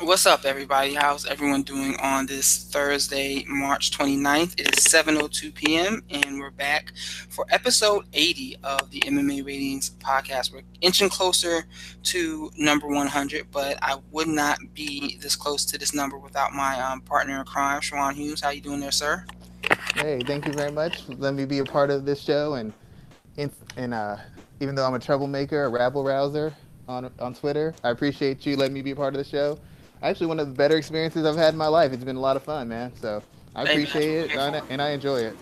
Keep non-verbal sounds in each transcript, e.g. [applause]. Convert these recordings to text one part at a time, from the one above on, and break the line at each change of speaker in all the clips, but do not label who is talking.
What's up, everybody? How's everyone doing on this Thursday, March 29th? It is 7.02 p.m., and we're back for episode 80 of the MMA Ratings podcast. We're inching closer to number 100, but I would not be this close to this number without my um, partner in crime, Shawan Hughes. How you doing there, sir?
Hey, thank you very much. Let me be a part of this show, and and uh, even though I'm a troublemaker, a rabble rouser on on Twitter, I appreciate you letting me be a part of the show actually one of the better experiences I've had in my life. It's been a lot of fun, man. So I appreciate it and I, and I enjoy it.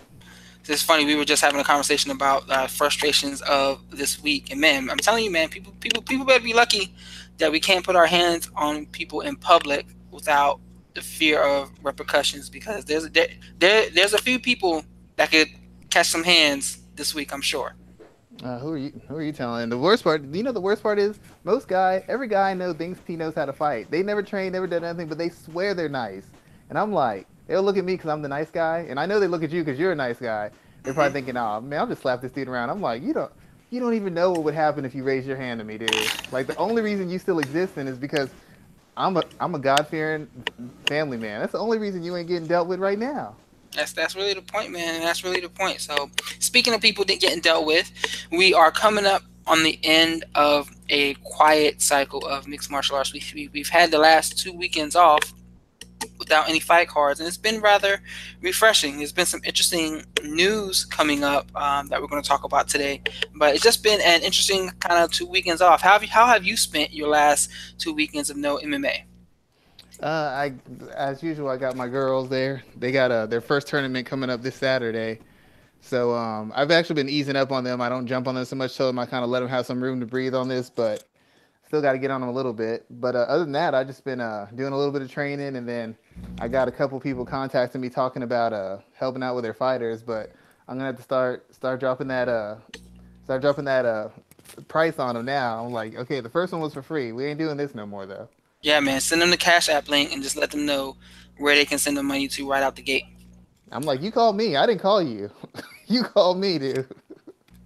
It's funny. We were just having a conversation about uh, frustrations of this week, and man, I'm telling you, man, people, people, people better be lucky that we can't put our hands on people in public without the fear of repercussions. Because there's there, there there's a few people that could catch some hands this week. I'm sure.
Uh, who are you? Who are you telling? The worst part, you know, the worst part is most guy, every guy I know thinks he knows how to fight. They never trained, never done anything, but they swear they're nice. And I'm like, they'll look at me because I'm the nice guy, and I know they look at you because you're a nice guy. They're probably thinking, oh man, I'll just slap this dude around. I'm like, you don't, you don't even know what would happen if you raised your hand to me, dude. Like the only reason you still existing is because I'm a, I'm a God fearing family man. That's the only reason you ain't getting dealt with right now.
That's that's really the point, man. That's really the point. So, speaking of people getting dealt with, we are coming up on the end of a quiet cycle of mixed martial arts. We, we, have had the last two weekends off without any fight cards, and it's been rather refreshing. There's been some interesting news coming up um, that we're going to talk about today, but it's just been an interesting kind of two weekends off. How have you, how have you spent your last two weekends of no MMA?
Uh, I, as usual, I got my girls there. They got uh, their first tournament coming up this Saturday. So um, I've actually been easing up on them. I don't jump on them so much, so I kind of let them have some room to breathe on this, but still got to get on them a little bit. But uh, other than that, I just been uh, doing a little bit of training, and then I got a couple people contacting me talking about uh, helping out with their fighters. But I'm gonna have to start start dropping that uh start dropping that uh price on them now. I'm like, okay, the first one was for free. We ain't doing this no more though.
Yeah, man. Send them the Cash App link and just let them know where they can send the money to right out the gate.
I'm like, you called me. I didn't call you. [laughs] you called me, dude.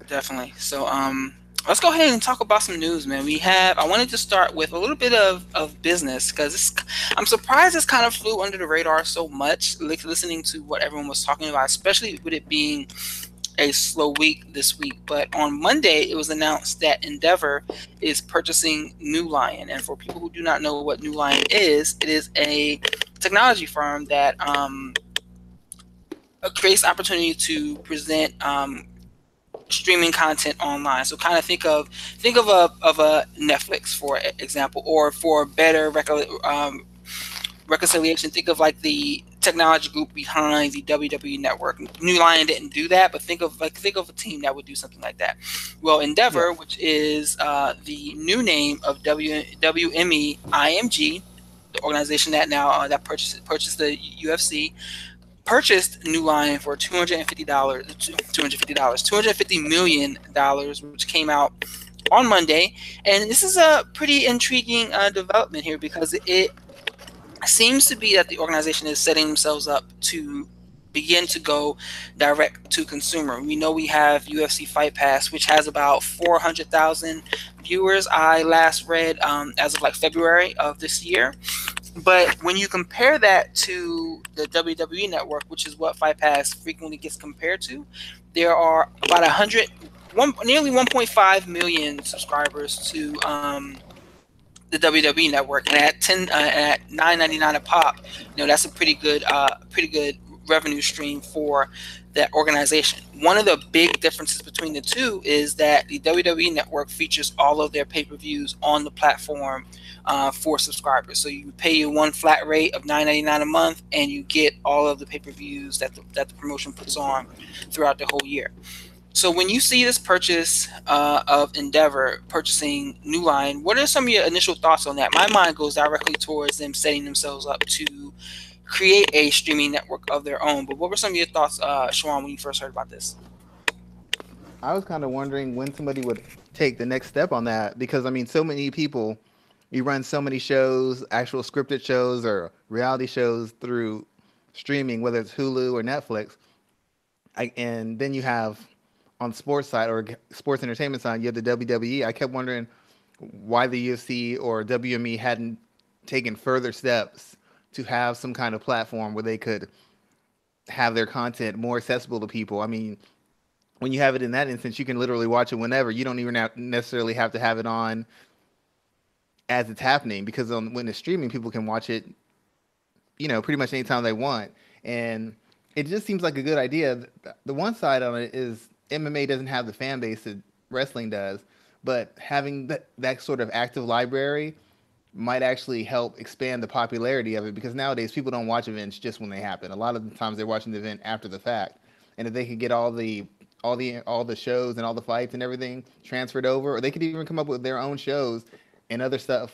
Definitely. So, um, let's go ahead and talk about some news, man. We have. I wanted to start with a little bit of of business because I'm surprised this kind of flew under the radar so much. Listening to what everyone was talking about, especially with it being a slow week this week. But on Monday, it was announced that Endeavor is purchasing NeuLion. And for people who do not know what NeuLion is, it is a technology firm that um, creates opportunity to present um, streaming content online. So kind of think of think of a of a Netflix for example, or for better um, reconciliation. Think of like the technology group behind the WWE network. NeuLion didn't do that, but think of like think of a team that would do something like that. Well, Endeavor, yeah. which is uh, the new name of w, WME IMG, the organization that now uh, that purchased purchased the UFC, purchased NeuLion for two hundred and fifty dollars, two hundred fifty dollars, two hundred fifty million dollars, which came out on Monday, and this is a pretty intriguing uh, development here because it seems to be that the organization is setting themselves up to begin to go direct to consumer. We know we have UFC Fight Pass, which has about 400,000 viewers. I last read um, as of like February of this year. But when you compare that to the WWE network, which is what Fight Pass frequently gets compared to, there are about 100, one, nearly 1.5 million subscribers to um, the WWE Network, and at ten uh, at nine ninety nine a pop, you know that's a pretty good uh, pretty good revenue stream for that organization. One of the big differences between the two is that the WWE Network features all of their pay per views on the platform uh, for subscribers. So you pay your one flat rate of nine ninety nine a month, and you get all of the pay per views that the, that the promotion puts on throughout the whole year. So when you see this purchase uh, of Endeavor purchasing NeuLion, what are some of your initial thoughts on that? My mind goes directly towards them setting themselves up to create a streaming network of their own. But what were some of your thoughts, uh, Shawan, when you first heard about this?
I was kind of wondering when somebody would take the next step on that because I mean, so many people, you run so many shows, actual scripted shows or reality shows through streaming, whether it's Hulu or Netflix. I, and then you have on sports side or sports entertainment side, you have the WWE. I kept wondering why the UFC or WME hadn't taken further steps to have some kind of platform where they could have their content more accessible to people. I mean, when you have it in that instance, you can literally watch it whenever. You don't even necessarily have to have it on as it's happening because on, when it's streaming, people can watch it, you know, pretty much anytime they want. And it just seems like a good idea. The one side on it is MMA doesn't have the fan base that wrestling does, but having that, that sort of active library might actually help expand the popularity of it because nowadays people don't watch events just when they happen. A lot of the times they're watching the event after the fact. And if they could get all the all the all the shows and all the fights and everything transferred over, or they could even come up with their own shows and other stuff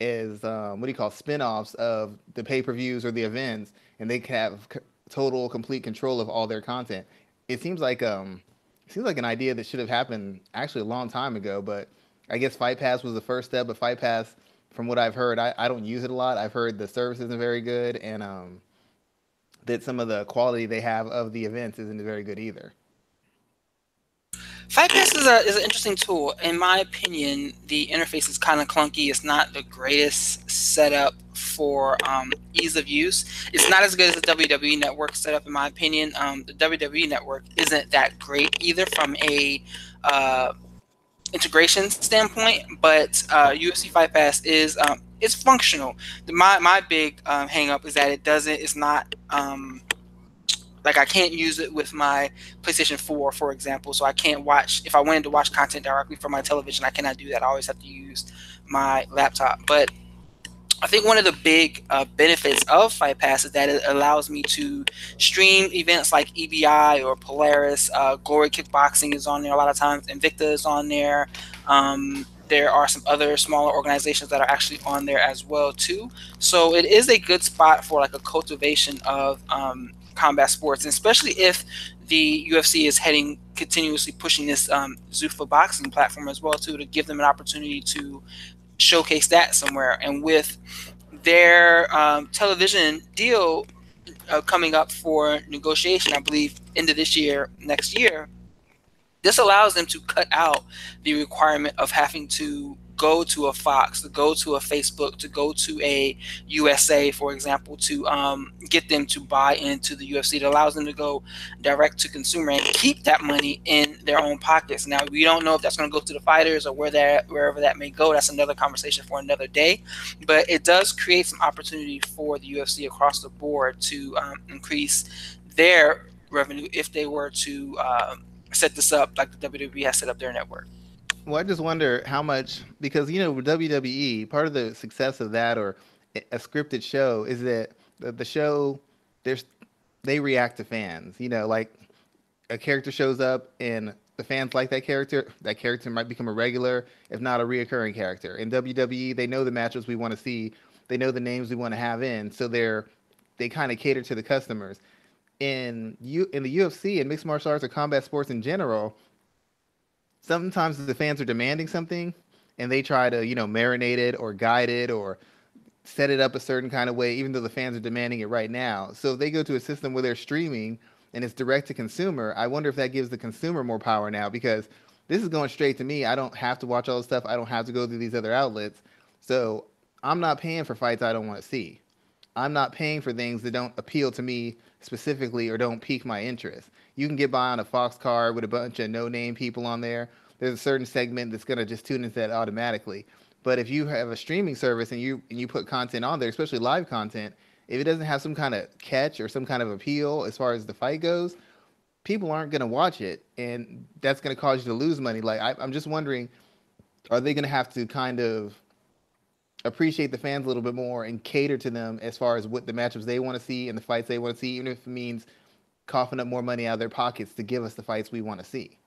is um, what do you call spin-offs of the pay-per-views or the events and they can have c- total complete control of all their content it seems like um it seems like an idea that should have happened actually a long time ago but i guess fight pass was the first step but fight pass from what i've heard i, I don't use it a lot. I've heard the service isn't very good and um that some of the quality they have of the events isn't very good either
Fight Pass is, a, is an interesting tool. In my opinion, the interface is kind of clunky. It's not the greatest setup for um, ease of use. It's not as good as the WWE Network setup, in my opinion. Um, the WWE Network isn't that great either from a uh, integration standpoint, but uh, UFC Fight Pass is um, it's functional. My my big um, hang up is that it doesn't. It's not. Um, like I can't use it with my PlayStation 4, for example. So I can't watch if I wanted to watch content directly from my television. I cannot do that. I always have to use my laptop. But I think one of the big uh, benefits of Fight Pass is that it allows me to stream events like EBI or Polaris. Uh, Glory Kickboxing is on there a lot of times. Invicta is on there. Um, there are some other smaller organizations that are actually on there as well too. So it is a good spot for like a cultivation of um, combat sports, and especially if the UFC is heading continuously pushing this um, Zuffa boxing platform as well too to give them an opportunity to showcase that somewhere. And with their um, television deal uh, coming up for negotiation, I believe end of this year, next year, this allows them to cut out the requirement of having to go to a Fox, to go to a Facebook, to go to a USA, for example, to um, get them to buy into the UFC. It allows them to go direct to consumer and keep that money in their own pockets. Now we don't know if that's going to go to the fighters or where that wherever that may go. That's another conversation for another day. But it does create some opportunity for the UFC across the board to um, increase their revenue if they were to uh, set this up like the WWE has set up their network.
Well, I just wonder how much because you know WWE part of the success of that or a scripted show is that the, show there's they react to fans. You know, like a character shows up and the fans like that character, that character might become a regular, if not a reoccurring character. In WWE, they know the matches we want to see, they know the names we want to have in, so they're they kind of cater to the customers. In you in the UFC and mixed martial arts or combat sports in general, sometimes the fans are demanding something and they try to, you know, marinate it or guide it or set it up a certain kind of way, even though the fans are demanding it right now. So if they go to a system where they're streaming and it's direct to consumer, I wonder if that gives the consumer more power now because this is going straight to me. I don't have to watch all the stuff. I don't have to go through these other outlets. So I'm not paying for fights I don't want to see. I'm not paying for things that don't appeal to me specifically or don't pique my interest. You can get by on a Fox card with a bunch of no name people on there. There's a certain segment that's gonna just tune into that automatically. But if you have a streaming service and you and you put content on there, especially live content, if it doesn't have some kind of catch or some kind of appeal as far as the fight goes, people aren't gonna watch it, and that's gonna cause you to lose money. Like I, I'm just wondering, are they gonna have to kind of appreciate the fans a little bit more and cater to them as far as what the matchups they want to see and the fights they want to see, even if it means coughing up more money out of their pockets to give us the fights we want to see.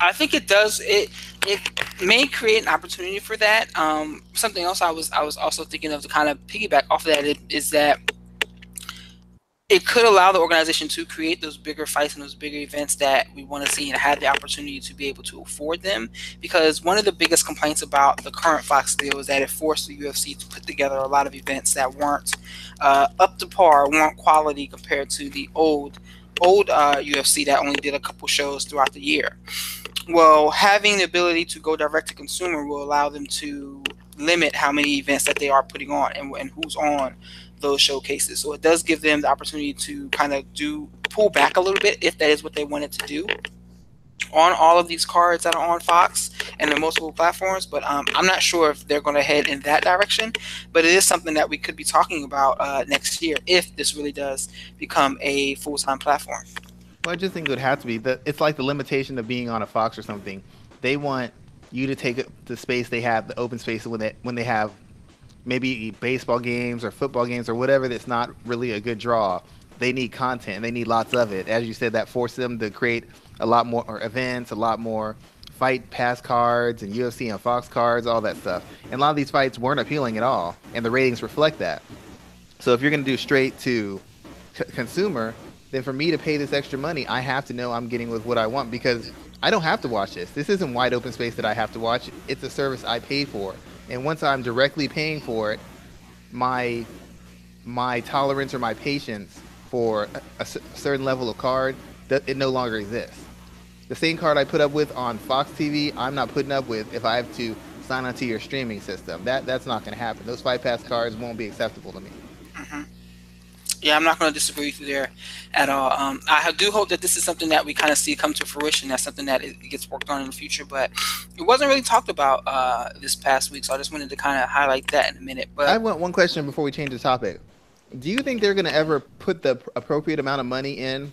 I think it does. It it may create an opportunity for that. Um, something else I was I was also thinking of to kind of piggyback off of that is that it could allow the organization to create those bigger fights and those bigger events that we want to see and have the opportunity to be able to afford them. Because one of the biggest complaints about the current Fox deal is that it forced the UFC to put together a lot of events that weren't uh, up to par, weren't quality compared to the old old uh, UFC that only did a couple shows throughout the year well, having the ability to go direct to consumer will allow them to limit how many events that they are putting on and, and who's on those showcases. So it does give them the opportunity to kind of do pull back a little bit if that is what they wanted to do on all of these cards that are on Fox and the multiple platforms. But um, I'm not sure if they're going to head in that direction. But it is something that we could be talking about uh, next year if this really does become a full time platform.
Well, I just think it would have to be that it's like the limitation of being on a Fox or something. They want you to take the space they have, the open space when they when they have maybe baseball games or football games or whatever that's not really a good draw. They need content they need lots of it. As you said, that forces them to create a lot more events, a lot more fight pass cards and UFC and Fox cards, all that stuff. And a lot of these fights weren't appealing at all, and the ratings reflect that. So if you're going to do straight to c- consumer, then for me to pay this extra money, I have to know I'm getting with what I want because I don't have to watch this. This isn't wide open space that I have to watch. It's a service I paid for. And once I'm directly paying for it, my my tolerance or my patience for a, a certain level of card, it no longer exists. The same card I put up with on Fox TV, I'm not putting up with if I have to sign onto your streaming system. That that's not going to happen. Those Fight Pass cards won't be acceptable to me.
Yeah, I'm not going to disagree with you there at all. Um, I do hope that this is something that we kind of see come to fruition. That's something that it gets worked on in the future, but it wasn't really talked about uh, this past week. So I just wanted to kind of highlight that in a minute. But
I want one question before we change the topic. Do you think they're going to ever put the appropriate amount of money in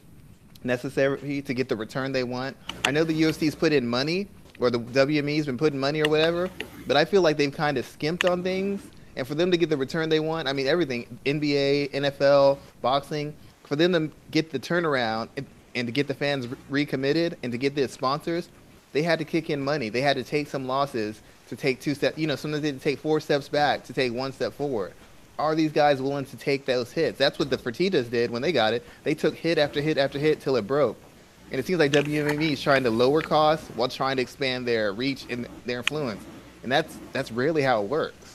necessary to get the return they want? I know the UFC's put in money, or the WME's been putting money or whatever, but I feel like they've kind of skimped on things and for them to get the return they want, I mean everything, NBA, NFL, boxing, for them to get the turnaround and, and to get the fans recommitted and to get the sponsors, they had to kick in money. They had to take some losses to take two steps. You know, sometimes they had to take four steps back to take one step forward. Are these guys willing to take those hits? That's what the Fertittas did when they got it. They took hit after hit after hit till it broke. And it seems like WME is trying to lower costs while trying to expand their reach and their influence. And that's that's rarely how it works.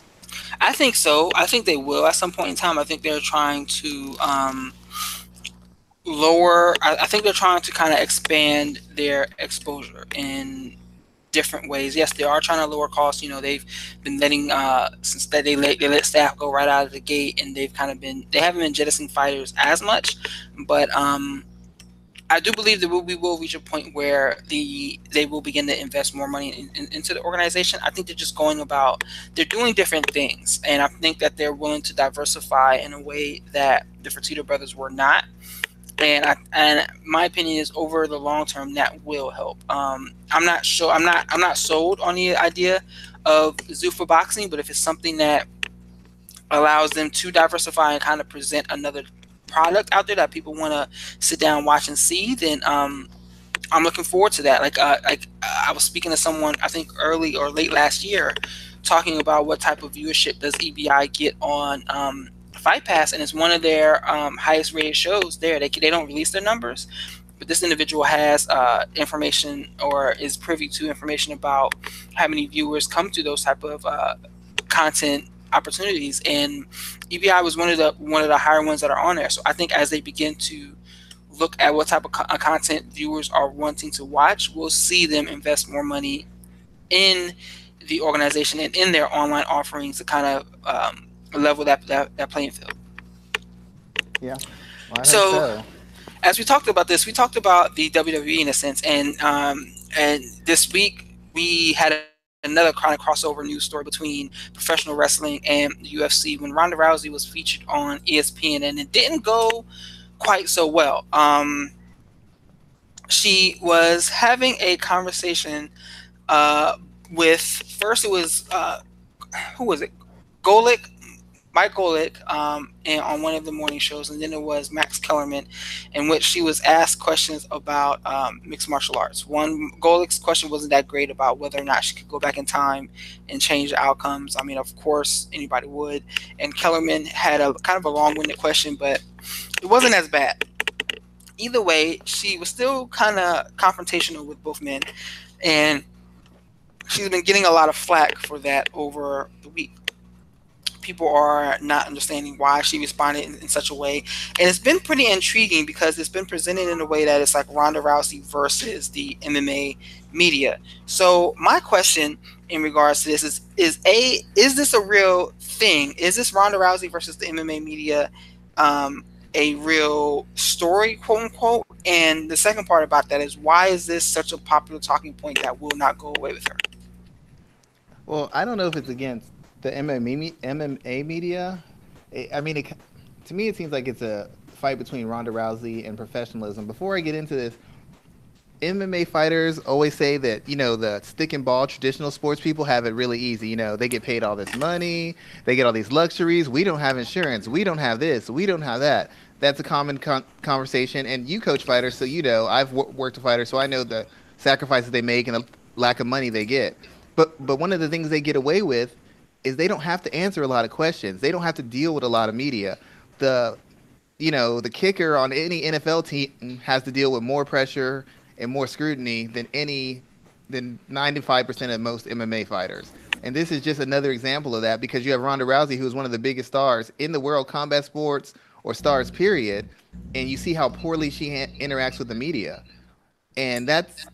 I think so. I think they will at some point in time. I think they're trying to um, lower. I, I, think they're trying to kind of expand their exposure in different ways. Yes, they are trying to lower costs. You know, they've been letting uh, since that they let they let staff go right out of the gate, and they've kind of been they haven't been jettisoning fighters as much, but um, I do believe that we will reach a point where the they will begin to invest more money in, in, into the organization. I think they're just going about they're doing different things, and I think that they're willing to diversify in a way that the Fertitta brothers were not. And I, and my opinion is over the long term that will help. Um, I'm not sure. I'm not. I'm not sold on the idea of Zuffa boxing, but if it's something that allows them to diversify and kind of present another product out there that people want to sit down, watch, and see, then um, I'm looking forward to that. Like, uh, like I was speaking to someone I think early or late last year, talking about what type of viewership does EBI get on um, Fight Pass, and it's one of their um, highest rated shows. There, they they don't release their numbers, but this individual has uh, information or is privy to information about how many viewers come to those type of uh, content opportunities, and EBI was one of the one of the higher ones that are on there. So I think as they begin to look at what type of co- uh, content viewers are wanting to watch, we'll see them invest more money in the organization and in their online offerings to kind of um, level that, that, that playing field.
Yeah.
Well, so, so, as we talked about this, we talked about the WWE in a sense, and um, and this week we had a another kind of crossover news story between professional wrestling and UFC when Ronda Rousey was featured on ESPN, and it didn't go quite so well. Um, she was having a conversation uh, with first it was uh, who was it? Golic Mike Golic um, and on one of the morning shows, and then it was Max Kellerman, in which she was asked questions about um, mixed martial arts. One Golic's question wasn't that great about whether or not she could go back in time and change the outcomes. I mean, of course, anybody would. And Kellerman had a kind of a long-winded question, but it wasn't as bad. Either way, she was still kind of confrontational with both men, and she's been getting a lot of flack for that over the week people are not understanding why she responded in, in, such a way. And it's been pretty intriguing because it's been presented in a way that it's like Ronda Rousey versus the MMA media. So my question in regards to this is is a is this a real thing? Is this Ronda Rousey versus the MMA media um, a real story, quote unquote? And the second part about that is why is this such a popular talking point that will not go away with her?
Well, I don't know if it's against the MMA, MMA media. I mean, it, to me, it seems like it's a fight between Ronda Rousey and professionalism. Before I get into this, MMA fighters always say that you know the stick and ball traditional sports people have it really easy. You know they get paid all this money, they get all these luxuries. We don't have insurance. We don't have this. We don't have that. That's a common con- conversation. And you coach fighters, so you know I've w- worked a fighter, so I know the sacrifices they make and the lack of money they get. But but one of the things they get away with is they don't have to answer a lot of questions. They don't have to deal with a lot of media. The you know the kicker on any NFL team has to deal with more pressure and more scrutiny than any than 95% of most MMA fighters. And this is just another example of that because you have Ronda Rousey, who is one of the biggest stars in the world combat sports or stars period, and you see how poorly she ha- interacts with the media, and that's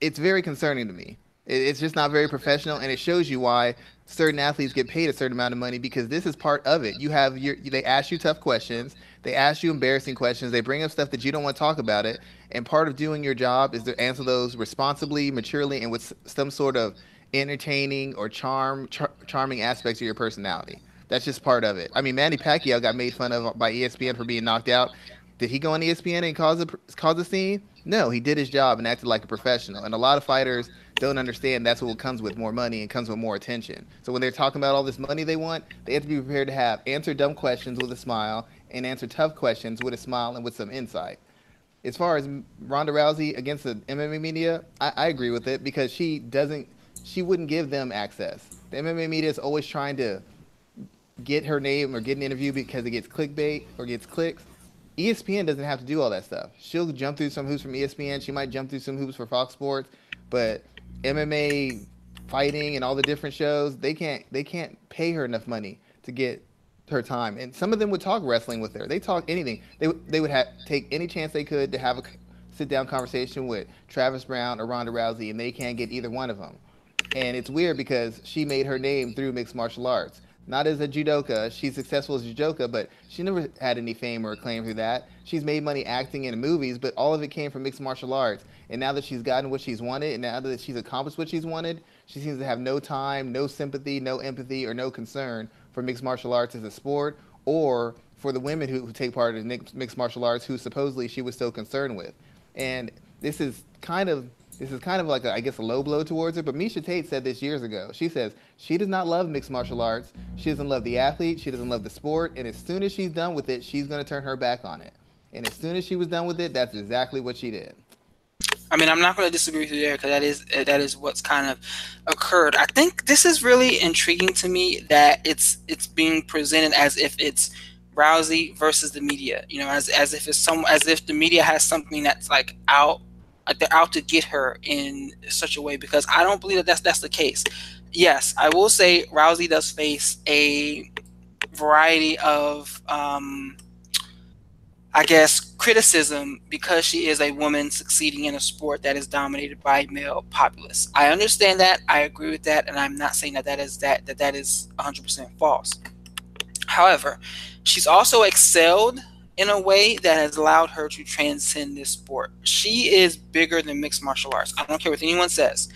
it's very concerning to me. It, it's just not very professional, and it shows you why certain athletes get paid a certain amount of money because this is part of it. You have your they ask you tough questions, they ask you embarrassing questions, they bring up stuff that you don't want to talk about it, and part of doing your job is to answer those responsibly, maturely, and with some sort of entertaining or charm char- charming aspects of your personality. That's just part of it. I mean, Manny Pacquiao got made fun of by ESPN for being knocked out. Did he go on ESPN and cause a cause a scene? No, he did his job and acted like a professional. And a lot of fighters don't understand that's what comes with more money and comes with more attention. So when they're talking about all this money they want, they have to be prepared to have answer dumb questions with a smile and answer tough questions with a smile and with some insight. As far as Ronda Rousey against the MMA media, I, I agree with it because she doesn't, she wouldn't give them access. The MMA media is always trying to get her name or get an interview because it gets clickbait or gets clicks. ESPN doesn't have to do all that stuff. She'll jump through some hoops from ESPN. She might jump through some hoops for Fox Sports, but MMA fighting and all the different shows, they can't they can't pay her enough money to get her time. And some of them would talk wrestling with her. They talk anything. They they would have take any chance they could to have a sit down conversation with Travis Browne or Ronda Rousey, and they can't get either one of them. And it's weird because she made her name through mixed martial arts not as a judoka. She's successful as a judoka, but she never had any fame or acclaim through that. She's made money acting in movies, but all of it came from mixed martial arts. And now that she's gotten what she's wanted, and now that she's accomplished what she's wanted, she seems to have no time, no sympathy, no empathy, or no concern for mixed martial arts as a sport or for the women who, who take part in mixed martial arts who supposedly she was so concerned with. And this is kind of this is kind of like a, I guess a low blow towards her. But Miesha Tate said this years ago. She says she does not love mixed martial arts. She doesn't love the athlete. She doesn't love the sport. And as soon as she's done with it, she's going to turn her back on it. And as soon as she was done with it, that's exactly what she did.
I mean, I'm not going to disagree with you there because that is that is what's kind of occurred. I think this is really intriguing to me that it's it's being presented as if it's Rousey versus the media. You know, as as if it's some as if the media has something that's like out like they're out to get her in such a way because I don't believe that that's that's the case. Yes, I will say Rousey does face a variety of, um, I guess, criticism because she is a woman succeeding in a sport that is dominated by male populace. I understand that. I agree with that, and I'm not saying that that is that that that is 100% false. However, she's also excelled in a way that has allowed her to transcend this sport. She is bigger than mixed martial arts. I don't care what anyone says.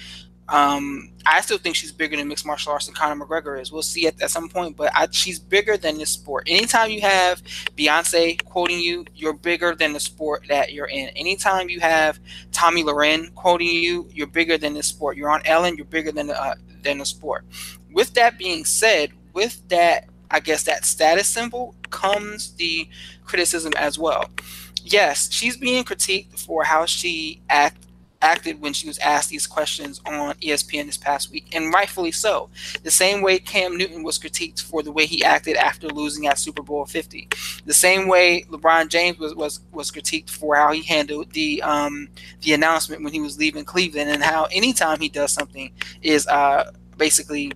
Um, I still think she's bigger than mixed martial arts than Conor McGregor is. We'll see at, at some point, but I, she's bigger than this sport. Anytime you have Beyonce quoting you, you're bigger than the sport that you're in. Anytime you have Tomi Lahren quoting you, you're bigger than this sport. You're on Ellen, you're bigger than uh, than the sport. With that being said, with that I guess that status symbol comes the criticism as well. Yes, she's being critiqued for how she act acted when she was asked these questions on ESPN this past week, and rightfully so. The same way Cam Newton was critiqued for the way he acted after losing at Super Bowl 50. The same way LeBron James was was, was critiqued for how he handled the um, the announcement when he was leaving Cleveland, and how anytime he does something is uh, basically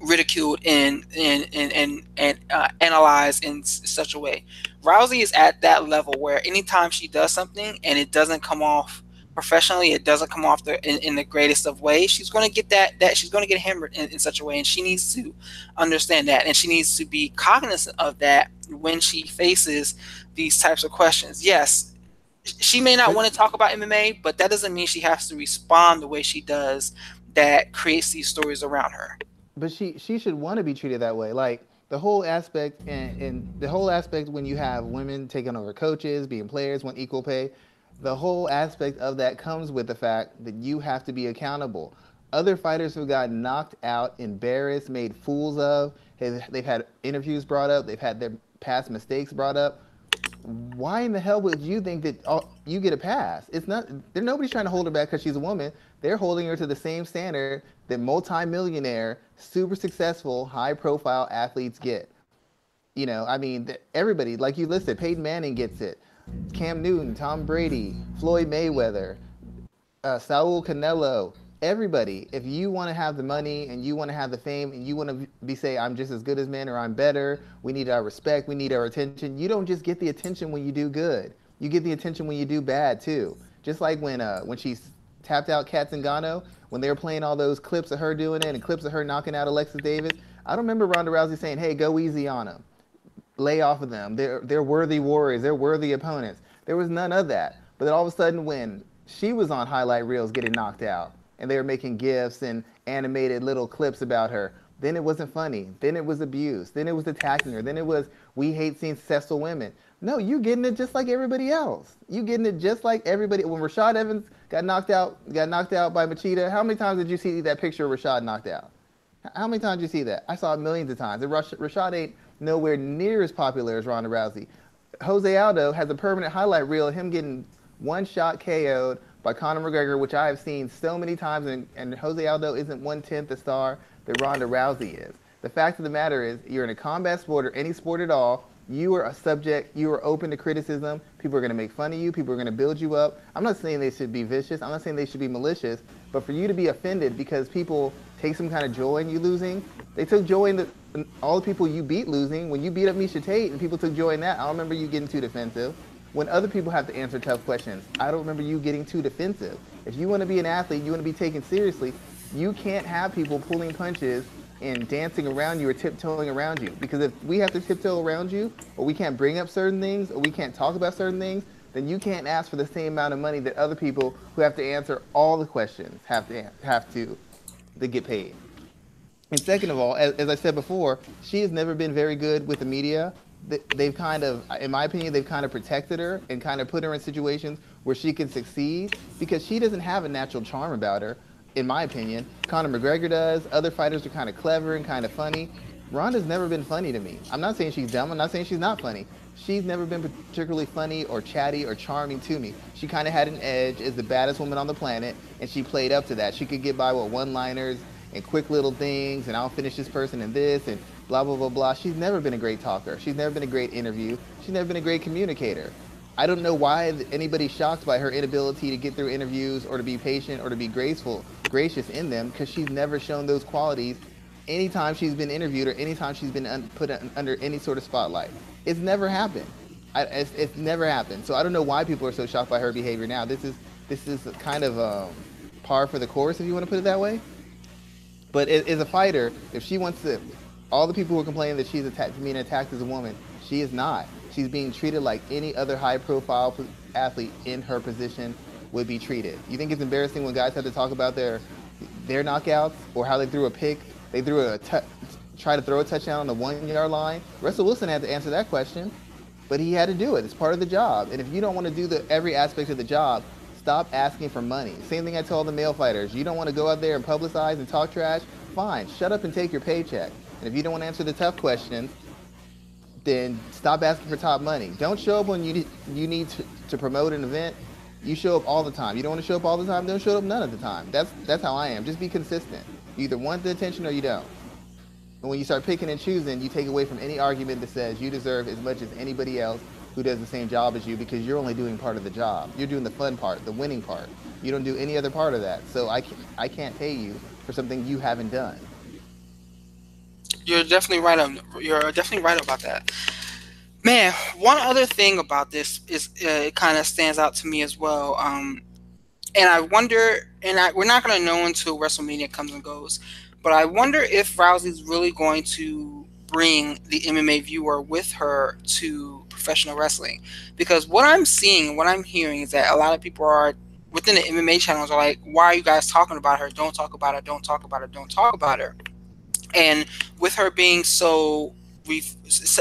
ridiculed and and and and, and uh, analyzed in s- such a way. Rousey is at that level where anytime she does something and it doesn't come off professionally, it doesn't come off the, in, in the greatest of ways. She's going to get that that she's going to get hammered in, in such a way, and she needs to understand that, and she needs to be cognizant of that when she faces these types of questions. Yes, she may not want to talk about MMA, but that doesn't mean she has to respond the way she does. That creates these stories around her
but she she should want to be treated that way. Like the whole aspect and, and the whole aspect when you have women taking over coaches, being players, want equal pay, the whole aspect of that comes with the fact that you have to be accountable. Other fighters who got knocked out, embarrassed, made fools of, they've had interviews brought up, they've had their past mistakes brought up. Why in the hell would you think that oh, you get a pass? It's not. There nobody's trying to hold her back because she's a woman. They're holding her to the same standard that multimillionaire, super successful, high profile athletes get. You know, I mean, everybody, like you listed, Peyton Manning gets it. Cam Newton, Tom Brady, Floyd Mayweather, uh, Saul Canelo, everybody. If you want to have the money and you want to have the fame and you want to be say I'm just as good as men or I'm better, we need our respect, we need our attention. You don't just get the attention when you do good. You get the attention when you do bad too. Just like when uh, when she's tapped out Cat Zingano when they were playing all those clips of her doing it and clips of her knocking out Alexis Davis. I don't remember Ronda Rousey saying, "Hey, go easy on them, lay off of them. They're they're worthy warriors. They're worthy opponents." There was none of that. But then all of a sudden, when she was on highlight reels getting knocked out, and they were making gifs and animated little clips about her, then it wasn't funny. Then it was abuse. Then it was attacking her. Then it was we hate seeing successful women. No, you getting it just like everybody else. You getting it just like everybody. When Rashad Evans got knocked out, got knocked out by Machida, how many times did you see that picture of Rashad knocked out? How many times did you see that? I saw it millions of times. And Rashad ain't nowhere near as popular as Ronda Rousey. Jose Aldo has a permanent highlight reel of him getting one shot KO'd by Conor McGregor, which I have seen so many times, and, and Jose Aldo isn't one tenth the star that Ronda Rousey is. The fact of the matter is, you're in a combat sport or any sport at all, you are a subject, you are open to criticism. People are going to make fun of you. People are going to build you up. I'm not saying they should be vicious. I'm not saying they should be malicious. But for you to be offended because people take some kind of joy in you losing, they took joy in, the, in all the people you beat losing. When you beat up Miesha Tate and people took joy in that, I don't remember you getting too defensive. When other people have to answer tough questions, I don't remember you getting too defensive. If you want to be an athlete, you want to be taken seriously, you can't have people pulling punches and dancing around you or tiptoeing around you. Because if we have to tiptoe around you, or we can't bring up certain things, or we can't talk about certain things, then you can't ask for the same amount of money that other people who have to answer all the questions have to have to to get paid. And second of all, as, as I said before, she has never been very good with the media. They've kind of, in my opinion, they've kind of protected her and kind of put her in situations where she can succeed because she doesn't have a natural charm about her in my opinion. Conor McGregor does. Other fighters are kind of clever and kind of funny. Ronda's never been funny to me. I'm not saying she's dumb. I'm not saying she's not funny. She's never been particularly funny or chatty or charming to me. She kind of had an edge as the baddest woman on the planet, and she played up to that. She could get by with one-liners and quick little things, and I'll finish this person in this, and blah, blah, blah, blah. She's never been a great talker. She's never been a great interview. She's never been a great communicator. I don't know why anybody's shocked by her inability to get through interviews or to be patient or to be graceful, gracious in them, because she's never shown those qualities anytime she's been interviewed or anytime she's been un- put un- under any sort of spotlight. It's never happened. I, it's, it's, never happened. So I don't know why people are so shocked by her behavior now. This is this is kind of um, par for the course, if you want to put it that way. But as a fighter, if she wants to, all the people who are complaining that she's attacked, being attacked as a woman, she is not. She's being treated like any other high-profile athlete in her position would be treated. You think it's embarrassing when guys have to talk about their their knockouts or how they threw a pick? They threw a t- try to throw a touchdown on the one-yard line. Russell Wilson had to answer that question, but he had to do it. It's part of the job. And if you don't want to do the every aspect of the job, stop asking for money. Same thing I told the male fighters. You don't want to go out there and publicize and talk trash? Fine, shut up and take your paycheck. And if you don't want to answer the tough questions, then stop asking for top money. Don't show up when you you need to, to promote an event. You show up all the time. You don't want to show up all the time. Don't show up none of the time. That's that's how I am. Just be consistent. You either want the attention or you don't. And when you start picking and choosing, you take away from any argument that says you deserve as much as anybody else who does the same job as you because you're only doing part of the job. You're doing the fun part, the winning part. You don't do any other part of that. So I can't, I can't pay you for something you haven't done.
you're definitely right on. You're definitely right about that. Man, one other thing about this is uh, it kind of stands out to me as well. Um, and I wonder, and I, we're not going to know until WrestleMania comes and goes, but I wonder if Rousey's really going to bring the MMA viewer with her to professional wrestling. Because what I'm seeing, what I'm hearing is that a lot of people are within the MMA channels are like, why are you guys talking about her? Don't talk about her. Don't talk about her. Don't talk about her. And with her being so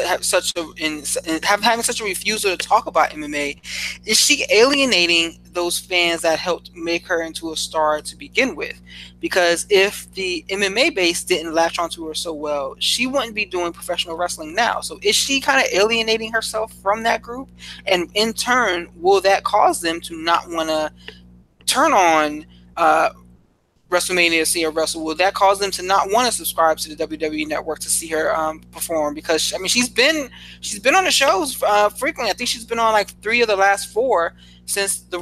have such a in, have, having such a refusal to talk about MMA, is she alienating those fans that helped make her into a star to begin with? Because if the MMA base didn't latch onto her so well, she wouldn't be doing professional wrestling now. So is she kind of alienating herself from that group? And in turn, will that cause them to not want to turn on uh, WrestleMania to see her wrestle, will that cause them to not want to subscribe to the WWE Network to see her um, perform? Because I mean, she's been she's been on the shows uh, frequently. I think she's been on like three of the last four since the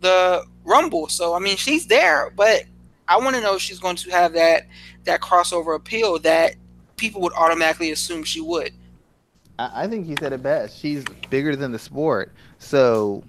the Rumble. So I mean, she's there, but I want to know if she's going to have that that crossover appeal that people would automatically assume she would.
I think you said it best. She's bigger than the sport, so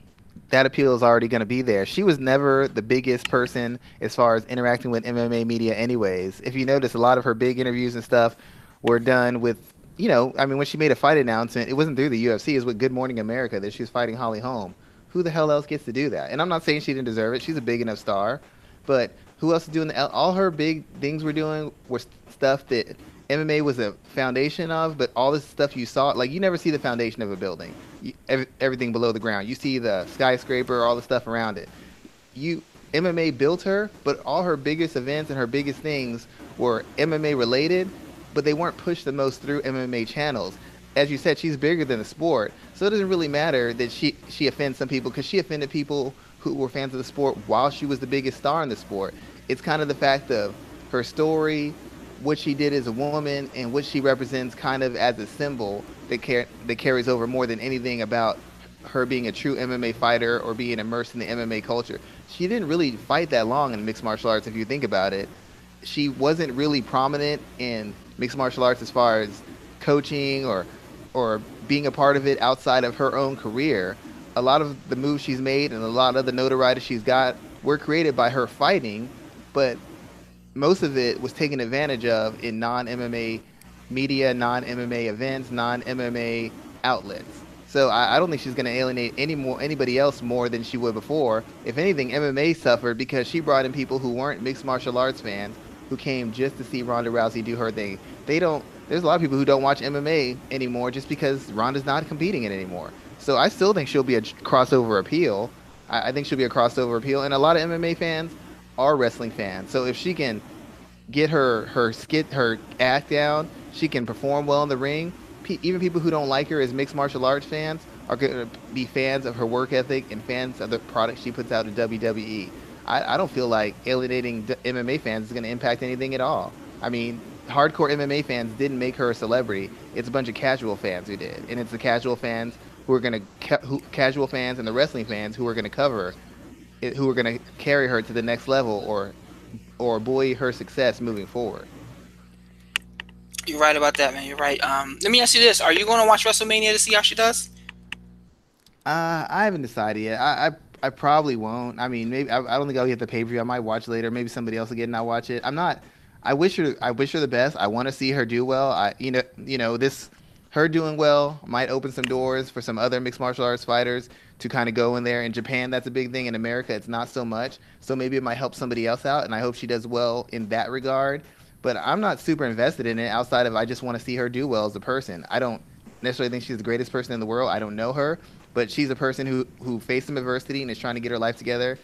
that appeal is already going to be there. She was never the biggest person as far as interacting with MMA media, anyways. If you notice, a lot of her big interviews and stuff were done with, you know, I mean, when she made a fight announcement, it wasn't through the UFC, it was with Good Morning America that she was fighting Holly Holm. Who the hell else gets to do that? And I'm not saying she didn't deserve it. She's a big enough star, but who else is doing the, all her big things we're doing were stuff that MMA was a foundation of, but all this stuff you saw, like you never see the foundation of a building, you, every, everything below the ground. You see the skyscraper, all the stuff around it. You MMA built her, but all her biggest events and her biggest things were MMA related, but they weren't pushed the most through MMA channels. As you said, she's bigger than the sport, so it doesn't really matter that she she offends some people because she offended people who were fans of the sport while she was the biggest star in the sport. It's kind of the fact of her story, what she did as a woman and what she represents kind of as a symbol that, car- that carries over more than anything about her being a true MMA fighter or being immersed in the MMA culture. She didn't really fight that long in mixed martial arts if you think about it. She wasn't really prominent in mixed martial arts as far as coaching or or being a part of it outside of her own career. A lot of the moves she's made and a lot of the notoriety she's got were created by her fighting, but most of it was taken advantage of in non MMA media, non MMA events, non MMA outlets. So I, I, don't think she's going to alienate any more anybody else more than she would before. If anything, MMA suffered because she brought in people who weren't mixed martial arts fans who came just to see Ronda Rousey do her thing. They don't. There's a lot of people who don't watch MMA anymore just because Ronda's not competing in it anymore. So I still think she'll be a crossover appeal. I, I think she'll be a crossover appeal, and a lot of MMA fans are wrestling fans. So if she can get her her skit her act down, she can perform well in the ring. P- even people who don't like her as mixed martial arts fans are going to be fans of her work ethic and fans of the product she puts out in WWE. I, I don't feel like alienating MMA fans is going to impact anything at all. I mean, hardcore MMA fans didn't make her a celebrity. It's a bunch of casual fans who did, and it's the casual fans who are going to ca- casual fans and the wrestling fans who are going to cover who are going to carry her to the next level or or buoy her success moving forward.
You're right about that, man. You're right. Um, let me ask you this: Are you going to watch WrestleMania to see how she does?
Uh, I haven't decided yet. I, I, I probably won't. I mean, maybe I, I don't think I'll get the pay per view. I might watch later. Maybe somebody else will get and I'll watch it. I'm not. I wish her. I wish her the best. I want to see her do well. I, you know, you know this her doing well might open some doors for some other mixed martial arts fighters to kind of go in there. In Japan, that's a big thing. In America, it's not so much. So maybe it might help somebody else out, and I hope she does well in that regard. But I'm not super invested in it outside of I just want to see her do well as a person. I don't necessarily think she's the greatest person in the world. I don't know her, but she's a person who who faced some adversity and is trying to get her life together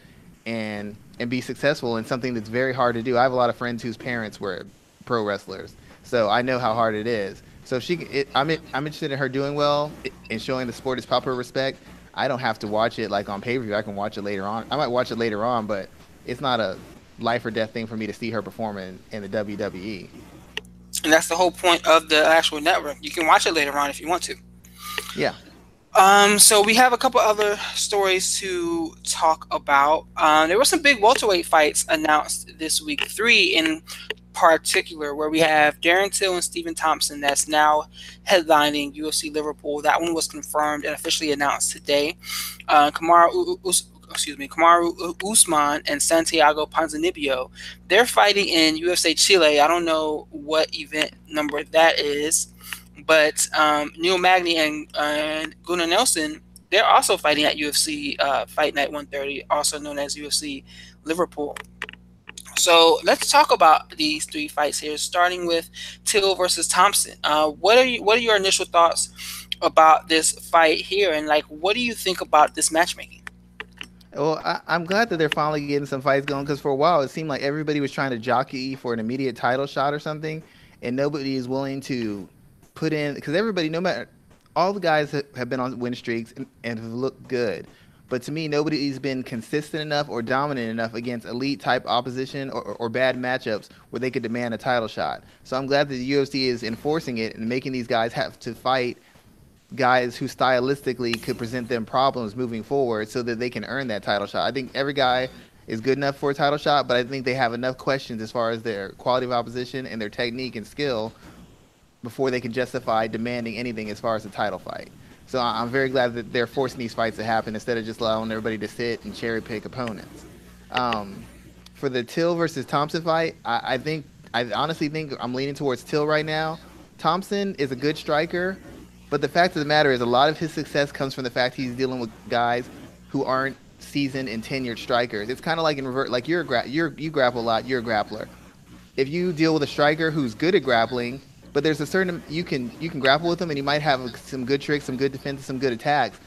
and and be successful in something that's very hard to do. I have a lot of friends whose parents were pro wrestlers, so I know how hard it is. So she, it, I'm I'm interested in her doing well and showing the sport its proper respect. I don't have to watch it like on pay per view. I can watch it later on. I might watch it later on, but it's not a life or death thing for me to see her perform in, in the WWE.
And that's the whole point of the actual network. You can watch it later on if you want to.
Yeah.
Um, so we have a couple other stories to talk about. Um, there were some big welterweight fights announced this week, three, and particular, where we have Darren Till and Stephen Thompson that's now headlining UFC Liverpool. That one was confirmed and officially announced today. Uh, Kamaru excuse me, Kamaru Usman and Santiago Ponzinibbio. They're fighting in UFC Chile. I don't know what event number that is, but um, Neil Magny and, Gunnar Nelson, they're also fighting at UFC uh, Fight Night 130, also known as UFC Liverpool. So let's talk about these three fights here, starting with Till versus Thompson. Uh, what are you? What are your initial thoughts about this fight here, and like, what do you think about this matchmaking?
Well, I, am glad that they're finally getting some fights going because for a while it seemed like everybody was trying to jockey for an immediate title shot or something, and nobody is willing to put in because everybody, no matter all the guys have been on win streaks and, and have looked good, but to me, nobody's been consistent enough or dominant enough against elite type opposition or, or, or, bad matchups where they could demand a title shot. So I'm glad that the UFC is enforcing it and making these guys have to fight guys who stylistically could present them problems moving forward so that they can earn that title shot. I think every guy is good enough for a title shot, but I think they have enough questions as far as their quality of opposition and their technique and skill before they can justify demanding anything as far as a title fight. So I'm very glad that they're forcing these fights to happen instead of just allowing everybody to sit and cherry pick opponents. Um, for the Till versus Thompson fight, I, I think I honestly think I'm leaning towards Till right now. Thompson is a good striker, but the fact of the matter is, a lot of his success comes from the fact he's dealing with guys who aren't seasoned and tenured strikers. It's kind of like in revert, like you're, gra- you're you grapple a lot, you're a grappler. If you deal with a striker who's good at grappling, but there's a certain you can you can grapple with them and you might have some good tricks, some good defense, some good attacks,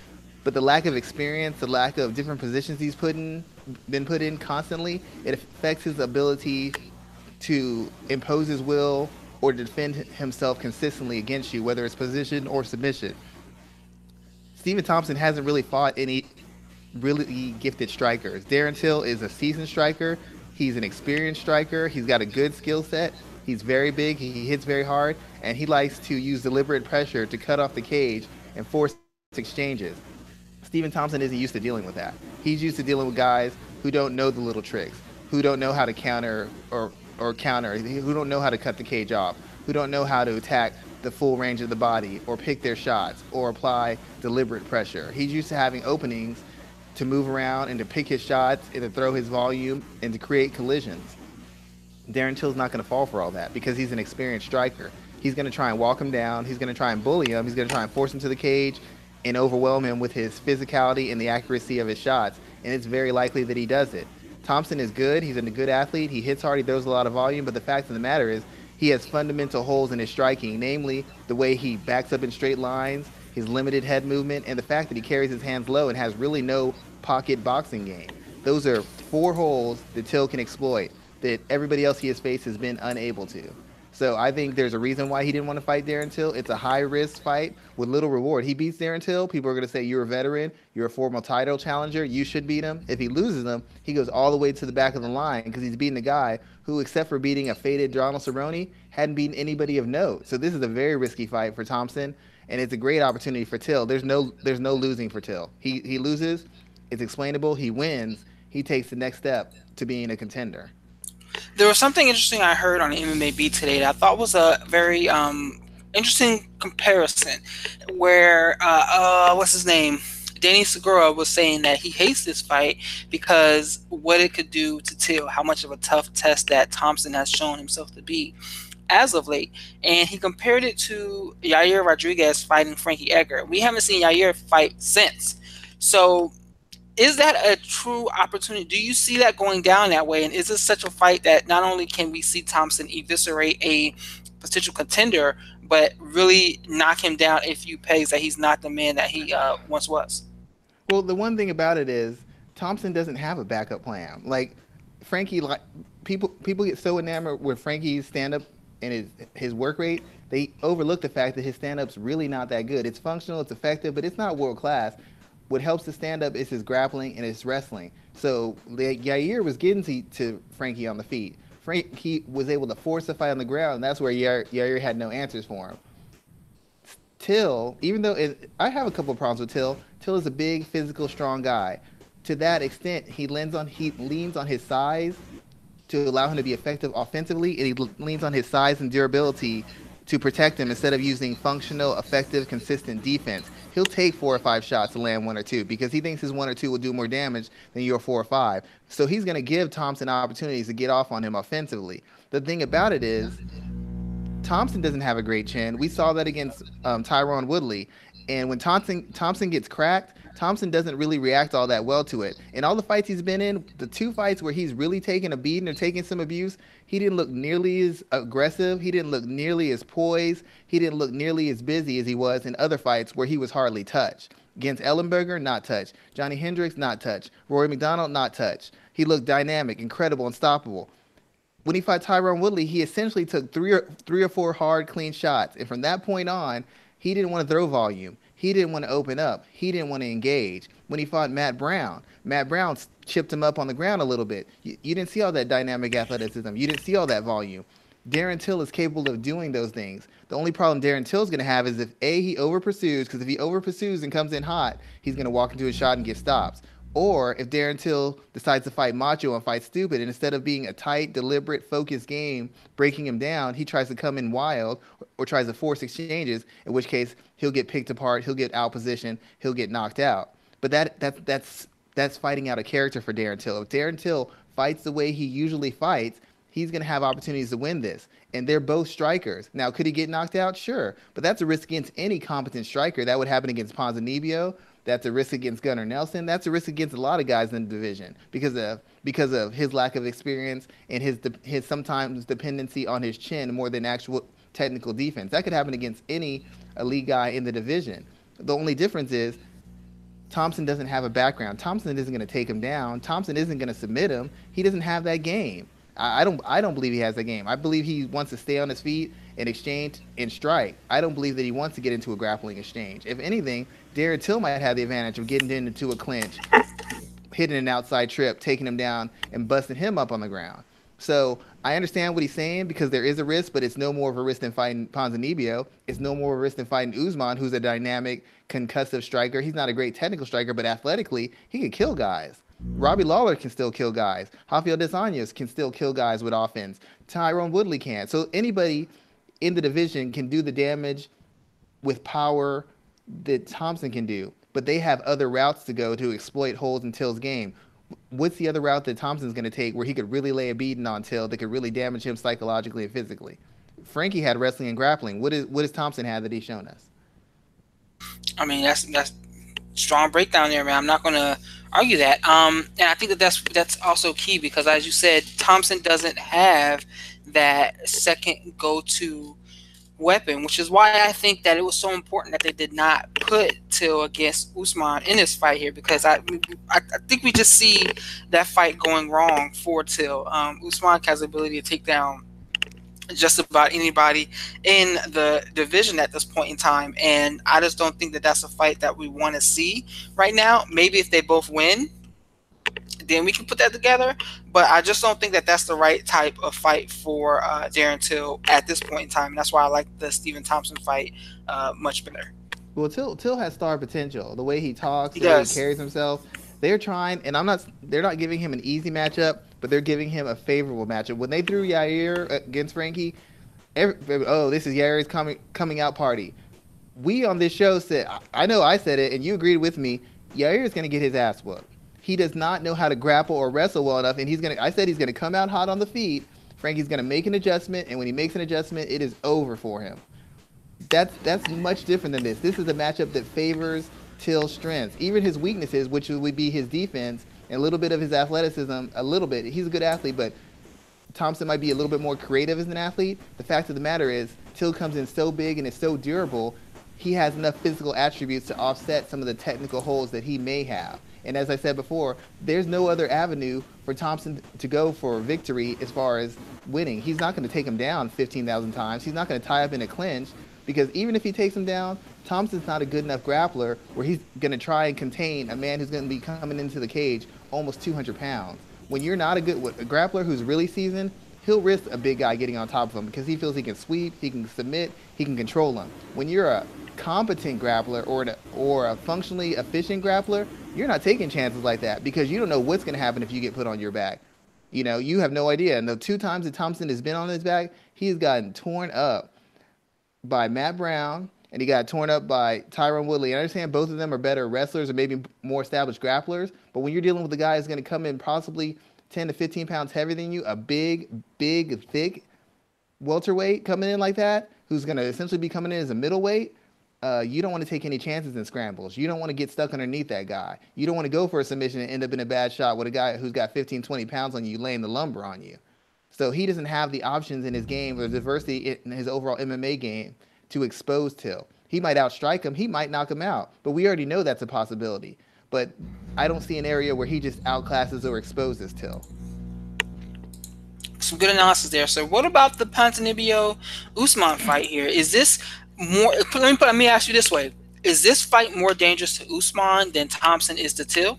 but the lack of experience, the lack of different positions he's put in, been put in constantly, it affects his ability to impose his will or defend himself consistently against you, whether it's position or submission. Stephen Thompson hasn't really fought any really gifted strikers. Darren Till is a seasoned striker. He's an experienced striker. He's got a good skill set. He's very big. He hits very hard, and he likes to use deliberate pressure to cut off the cage and force exchanges. Stephen Thompson isn't used to dealing with that. He's used to dealing with guys who don't know the little tricks, who don't know how to counter or or counter, who don't know how to cut the cage off, who don't know how to attack the full range of the body or pick their shots or apply deliberate pressure. He's used to having openings to move around and to pick his shots and to throw his volume and to create collisions. Darren Till's not going to fall for all that because he's an experienced striker. He's going to try and walk him down. He's going to try and bully him. He's going to try and force him to the cage and overwhelm him with his physicality and the accuracy of his shots. And it's very likely that he does it. Thompson is good. He's a good athlete. He hits hard. He throws a lot of volume. But the fact of the matter is, he has fundamental holes in his striking, namely the way he backs up in straight lines, his limited head movement, and the fact that he carries his hands low and has really no pocket boxing game. Those are four holes that Till can exploit that everybody else he has faced has been unable to. So I think there's a reason why he didn't want to fight Darren Till. It's a high risk fight with little reward. He beats Darren Till. People are going to say you're a veteran, you're a former title challenger, you should beat him. If he loses him, he goes all the way to the back of the line because he's beating a guy who, except for beating a faded Donald Cerrone, hadn't beaten anybody of note. So this is a very risky fight for Thompson, and it's a great opportunity for Till. There's no there's no losing for Till. He he loses, it's explainable. He wins. He takes the next step to being a contender.
There was something interesting I heard on MMA today that I thought was a very um, interesting comparison, where uh, uh, what's his name, Danny Segura was saying that he hates this fight because what it could do to Till, how much of a tough test that Thompson has shown himself to be as of late. And he compared it to Yair Rodriguez fighting Frankie Edgar. We haven't seen Yair fight since. So is that a true opportunity? Do you see that going down that way? And is this such a fight that not only can we see Thompson eviscerate a potential contender, but really knock him down a few pegs that he's not the man that he uh, once was?
Well, the one thing about it is Thompson doesn't have a backup plan. Like Frankie, like people people get so enamored with Frankie's stand up and his his work rate, they overlook the fact that his stand up's really not that good. It's functional, it's effective, but it's not world class what helps to stand up is his grappling and his wrestling. So Yair was getting to, to Frankie on the feet. Frankie was able to force the fight on the ground, and that's where Yair, Yair had no answers for him. Till, even though it, I have a couple of problems with Till, Till is a big, physical, strong guy. To that extent, he leans on he leans on his size to allow him to be effective offensively, and he leans on his size and durability to protect him instead of using functional, effective, consistent defense. He'll take four or five shots to land one or two because he thinks his one or two will do more damage than your four or five. So he's going to give Thompson opportunities to get off on him offensively. The thing about it is, Thompson doesn't have a great chin. We saw that against um, Tyron Woodley. And when Thompson Thompson gets cracked, Thompson doesn't really react all that well to it. In all the fights he's been in, the two fights where he's really taken a beating or taking some abuse, he didn't look nearly as aggressive. He didn't look nearly as poised. He didn't look nearly as busy as he was in other fights where he was hardly touched. Against Ellenberger, not touched. Johnny Hendricks, not touched. Rory MacDonald, not touched. He looked dynamic, incredible, unstoppable. When he fought Tyron Woodley, he essentially took three or three or four hard, clean shots, and from that point on, he didn't want to throw volume. He didn't want to open up. He didn't want to engage. When he fought Matt Brown, Matt Brown chipped him up on the ground a little bit. You, you didn't see all that dynamic athleticism. You didn't see all that volume. Darren Till is capable of doing those things. The only problem Darren Till is going to have is if A, he over pursues, because if he over pursues and comes in hot, he's going to walk into a shot and get stops. Or if Darren Till decides to fight macho and fight stupid, and instead of being a tight, deliberate, focused game, breaking him down, he tries to come in wild or, tries to force exchanges, in which case he'll get picked apart, he'll get out position, he'll get knocked out. But that, that that's that's fighting out a character for Darren Till. If Darren Till fights the way he usually fights, he's going to have opportunities to win this. And they're both strikers. Now, could he get knocked out? Sure. But that's a risk against any competent striker. That would happen against Ponzinibbio. That's a risk against Gunnar Nelson. That's a risk against a lot of guys in the division because of because of his lack of experience and his his sometimes dependency on his chin more than actual technical defense. That could happen against any elite guy in the division. The only difference is Thompson doesn't have a background. Thompson isn't going to take him down. Thompson isn't going to submit him. He doesn't have that game. I, I don't. I don't believe he has that game. I believe he wants to stay on his feet and exchange and strike. I don't believe that he wants to get into a grappling exchange. If anything, Darren Till might have the advantage of getting into a clinch, [laughs] hitting an outside trip, taking him down, and busting him up on the ground. So I understand what he's saying because there is a risk, but it's no more of a risk than fighting Ponzinibbio. It's no more of a risk than fighting Usman, who's a dynamic, concussive striker. He's not a great technical striker, but athletically, he can kill guys. Robbie Lawler can still kill guys. Rafael dos Anjos can still kill guys with offense. Tyron Woodley can. So anybody in the division can do the damage with power that Thompson can do. But they have other routes to go to exploit holes in Till's game what's the other route that Thompson's going to take where he could really lay a beating on Till that could really damage him psychologically and physically? Frankie had wrestling and grappling. What is what does Thompson have that he's shown us?
I mean, that's that's strong breakdown there, man. I'm not going to argue that. Um, and I think that that's that's also key because, as you said, Thompson doesn't have that second go-to weapon, which is why I think that it was so important that they did not put Till against Usman in this fight here because I I, I think we just see that fight going wrong for Till. Um, Usman has the ability to take down just about anybody in the division at this point in time, and I just don't think that that's a fight that we want to see right now. Maybe if they both win, then we can put that together. But I just don't think that that's the right type of fight for uh, Darren Till at this point in time. And that's why I like the Stephen Thompson fight uh, much better.
Well, Till Till has star potential. The way he talks, he the does. way he carries himself. They're trying, and I'm not. They're not giving him an easy matchup, but they're giving him a favorable matchup. When they threw Yair against Frankie, every, oh, this is Yair's coming coming out party. We on this show said, I know I said it, and you agreed with me. Yair is going to get his ass whooped he does not know how to grapple or wrestle well enough, and he's gonna. I said he's gonna come out hot on the feet. Frankie's gonna make an adjustment, and when he makes an adjustment, it is over for him. That's that's much different than this. This is a matchup that favors Till's strengths, even his weaknesses, which would be his defense and a little bit of his athleticism. A little bit. He's a good athlete, but Thompson might be a little bit more creative as an athlete. The fact of the matter is, Till comes in so big and is so durable. He has enough physical attributes to offset some of the technical holes that he may have. And as I said before, there's no other avenue for Thompson to go for victory as far as winning. He's not going to take him down 15,000 times. He's not going to tie up in a clinch because even if he takes him down, Thompson's not a good enough grappler where he's going to try and contain a man who's going to be coming into the cage almost 200 pounds. When you're not a good a grappler who's really seasoned, he'll risk a big guy getting on top of him because he feels he can sweep, he can submit, he can control him. When you're a competent grappler or, a, or a functionally efficient grappler, you're not taking chances like that because you don't know what's going to happen if you get put on your back. You know, you have no idea. And the two times that Thompson has been on his back, he has gotten torn up by Matt Brown and he got torn up by Tyron Woodley. I understand both of them are better wrestlers or maybe more established grapplers, but when you're dealing with a guy who's going to come in possibly 10 to 15 pounds heavier than you, a big, big, thick welterweight coming in like that, who's going to essentially be coming in as a middleweight, uh, you don't want to take any chances in scrambles. You don't want to get stuck underneath that guy. You don't want to go for a submission and end up in a bad shot with a guy who's got 15, 20 pounds on you laying the lumber on you. So he doesn't have the options in his game or diversity in his overall MMA game to expose Till. He might outstrike him, he might knock him out, but we already know that's a possibility. But I don't see an area where he just outclasses or exposes Till.
Some good analysis there. So, what about the Ponzinibbio Usman fight here? Is this more? Let me put, let me ask you this way: Is this fight more dangerous to Usman than Thompson is to Till?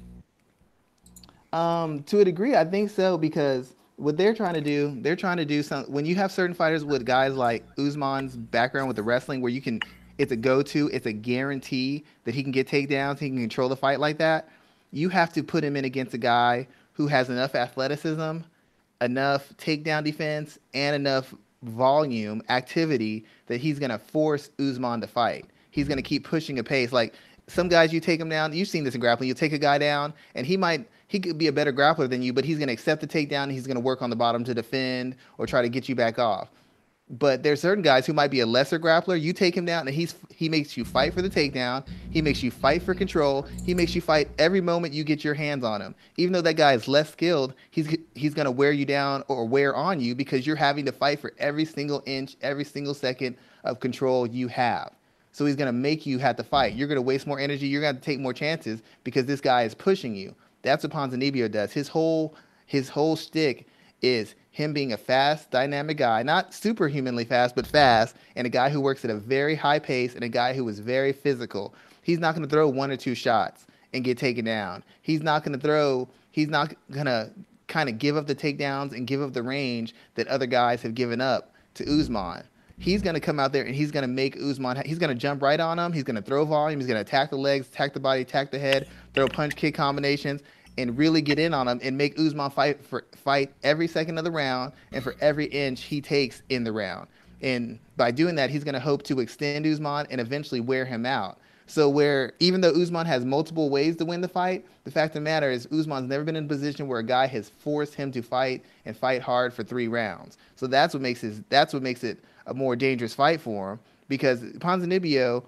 Um, to a degree, I think so because what they're trying to do, they're trying to do some. When you have certain fighters with guys like Usman's background with the wrestling, where you can, it's a go-to, it's a guarantee that he can get takedowns, he can control the fight like that. You have to put him in against a guy who has enough athleticism, enough takedown defense, and enough volume activity that he's gonna force Usman to fight. He's gonna keep pushing a pace. Like some guys, you take him down. You've seen this in grappling. You take a guy down, and he might he could be a better grappler than you, but he's going to accept the takedown. he's going to work on the bottom to defend or try to get you back off. But there's certain guys who might be a lesser grappler. You take him down, and he's he makes you fight for the takedown. He makes you fight for control. He makes you fight every moment you get your hands on him. Even though that guy is less skilled, he's he's gonna wear you down or wear on you because you're having to fight for every single inch, every single second of control you have. So he's gonna make you have to fight. You're gonna waste more energy. You're gonna take more chances because this guy is pushing you. That's what Ponzinibbio does. His whole his whole stick is him being a fast, dynamic guy, not superhumanly fast, but fast, and a guy who works at a very high pace and a guy who is very physical. He's not going to throw one or two shots and get taken down. He's not going to throw. He's not going to kind of give up the takedowns and give up the range that other guys have given up to Usman. He's going to come out there and he's going to make Usman. He's going to jump right on him. He's going to throw volume. He's going to attack the legs, attack the body, attack the head, throw punch kick combinations, and really get in on him and make Usman fight for fight every second of the round and for every inch he takes in the round. And by doing that, he's going to hope to extend Usman and eventually wear him out. So where even though Usman has multiple ways to win the fight, the fact of the matter is Usman's never been in a position where a guy has forced him to fight and fight hard for three rounds. So that's what makes his that's what makes it a more dangerous fight for him because Ponzinibbio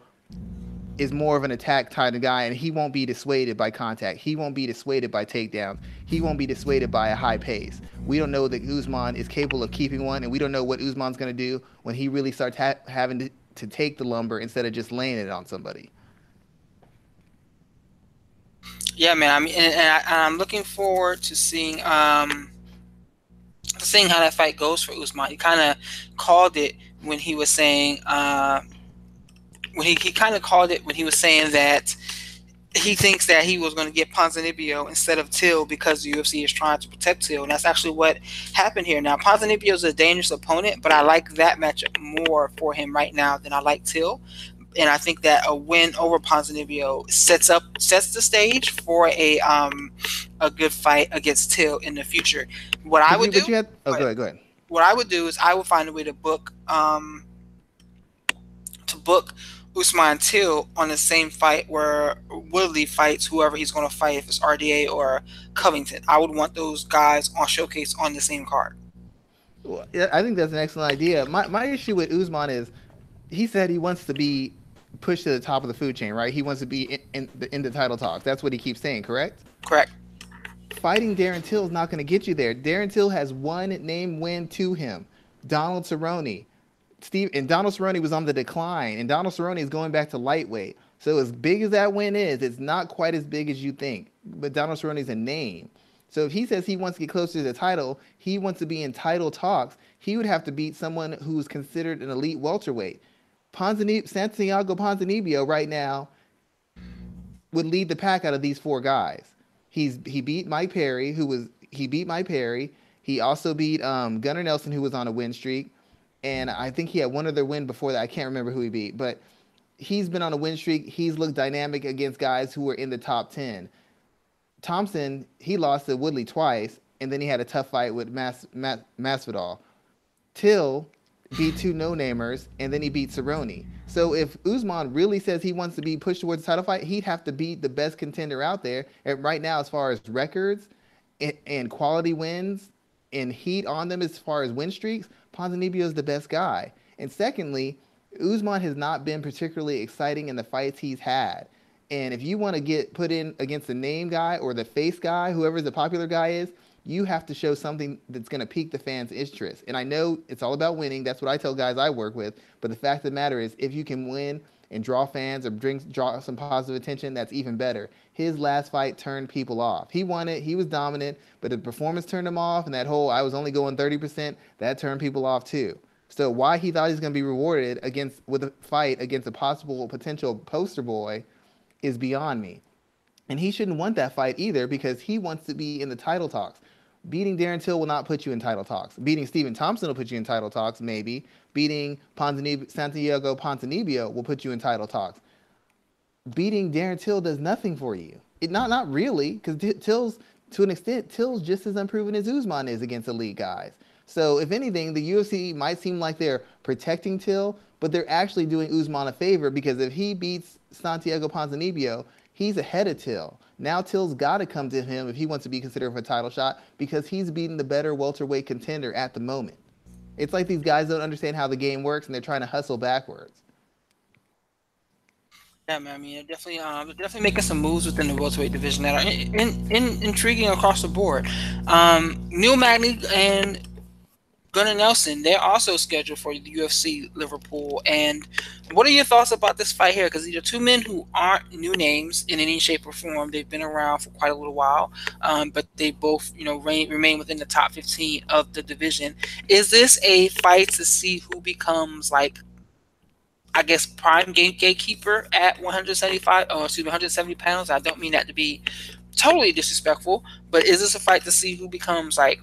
is more of an attack type of guy, and he won't be dissuaded by contact. He won't be dissuaded by takedowns. He won't be dissuaded by a high pace. We don't know that Usman is capable of keeping one, and we don't know what Usman's going to do when he really starts ha- having to, to take the lumber instead of just laying it on somebody.
Yeah, man. I mean, and, and I, am looking forward to seeing um, seeing how that fight goes for Usman. He kind of called it when he was saying. Uh, when he, he kind of called it when he was saying that he thinks that he was going to get Ponzinibbio instead of Till because the UFC is trying to protect Till, and that's actually what happened here. Now, Ponzinibbio is a dangerous opponent, but I like that matchup more for him right now than I like Till, and I think that a win over Ponzinibbio sets up sets the stage for a um a good fight against Till in the future. What I would do,
had, oh, go ahead, go ahead.
What I would do is I would find a way to book um to book Usman Till on the same fight where Woodley fights whoever he's going to fight, if it's RDA or Covington. I would want those guys on showcase on the same card.
Well, I think that's an excellent idea. My, my issue with Usman is he said he wants to be pushed to the top of the food chain, right? He wants to be in, in, the, in the title talks. That's what he keeps saying, correct?
Correct.
Fighting Darren Till is not going to get you there. Darren Till has one name win to him Donald Cerrone. Steve and Donald Cerrone was on the decline, and Donald Cerrone is going back to lightweight. So as big as that win is, it's not quite as big as you think. But Donald Cerrone is a name. So if he says he wants to get closer to the title, he wants to be in title talks. He would have to beat someone who's considered an elite welterweight. Ponzini- Santiago Ponzinibbio right now would lead the pack out of these four guys. He's he beat Mike Perry, who was he beat Mike Perry. He also beat um, Gunnar Nelson, who was on a win streak and I think he had one other win before that. I can't remember who he beat, but he's been on a win streak. He's looked dynamic against guys who were in the top 10. Thompson, he lost to Woodley twice, and then he had a tough fight with Mas, Mas, Masvidal. Till beat two [laughs] no-namers, and then he beat Cerrone. So if Usman really says he wants to be pushed towards the title fight, he'd have to beat the best contender out there. And right now, as far as records and, and quality wins and heat on them, as far as win streaks, Ponzinibbio is the best guy. And secondly, Usman has not been particularly exciting in the fights he's had. And if you want to get put in against the name guy or the face guy, whoever the popular guy is, you have to show something that's going to pique the fans' interest. And I know it's all about winning. That's what I tell guys I work with. But the fact of the matter is, if you can win and draw fans or bring draw some positive attention, that's even better. His last fight turned people off. He won it. He was dominant, but the performance turned him off, and that whole I was only going 30%, that turned people off too. So why he thought he's going to be rewarded against with a fight against a possible potential poster boy is beyond me. And he shouldn't want that fight either because he wants to be in the title talks. Beating Darren Till will not put you in title talks. Beating Stephen Thompson will put you in title talks, maybe. Beating Santiago Ponzinibbio will put you in title talks. Beating Darren Till does nothing for you. It not not really, because Till's to an extent, Till's just as unproven as Usman is against elite guys. So if anything, the UFC might seem like they're protecting Till, but they're actually doing Usman a favor because if he beats Santiago Ponzinibbio, he's ahead of Till. Now Till's got to come to him if he wants to be considered for a title shot because he's beating the better welterweight contender at the moment. It's like these guys don't understand how the game works and they're trying to hustle backwards.
Yeah, man. I mean, definitely, um, definitely making some moves within the welterweight division that are in, in, in intriguing across the board. Um, Neil Magny and Gunnar Nelson, they're also scheduled for the UFC Liverpool. And what are your thoughts about this fight here? Because these are two men who aren't new names in any shape or form. They've been around for quite a little while, um, but they both, you know, reign, remain within the top 15 of the division. Is this a fight to see who becomes like, I guess, prime game gatekeeper at 175 or excuse me, 170 pounds? I don't mean that to be totally disrespectful, but is this a fight to see who becomes like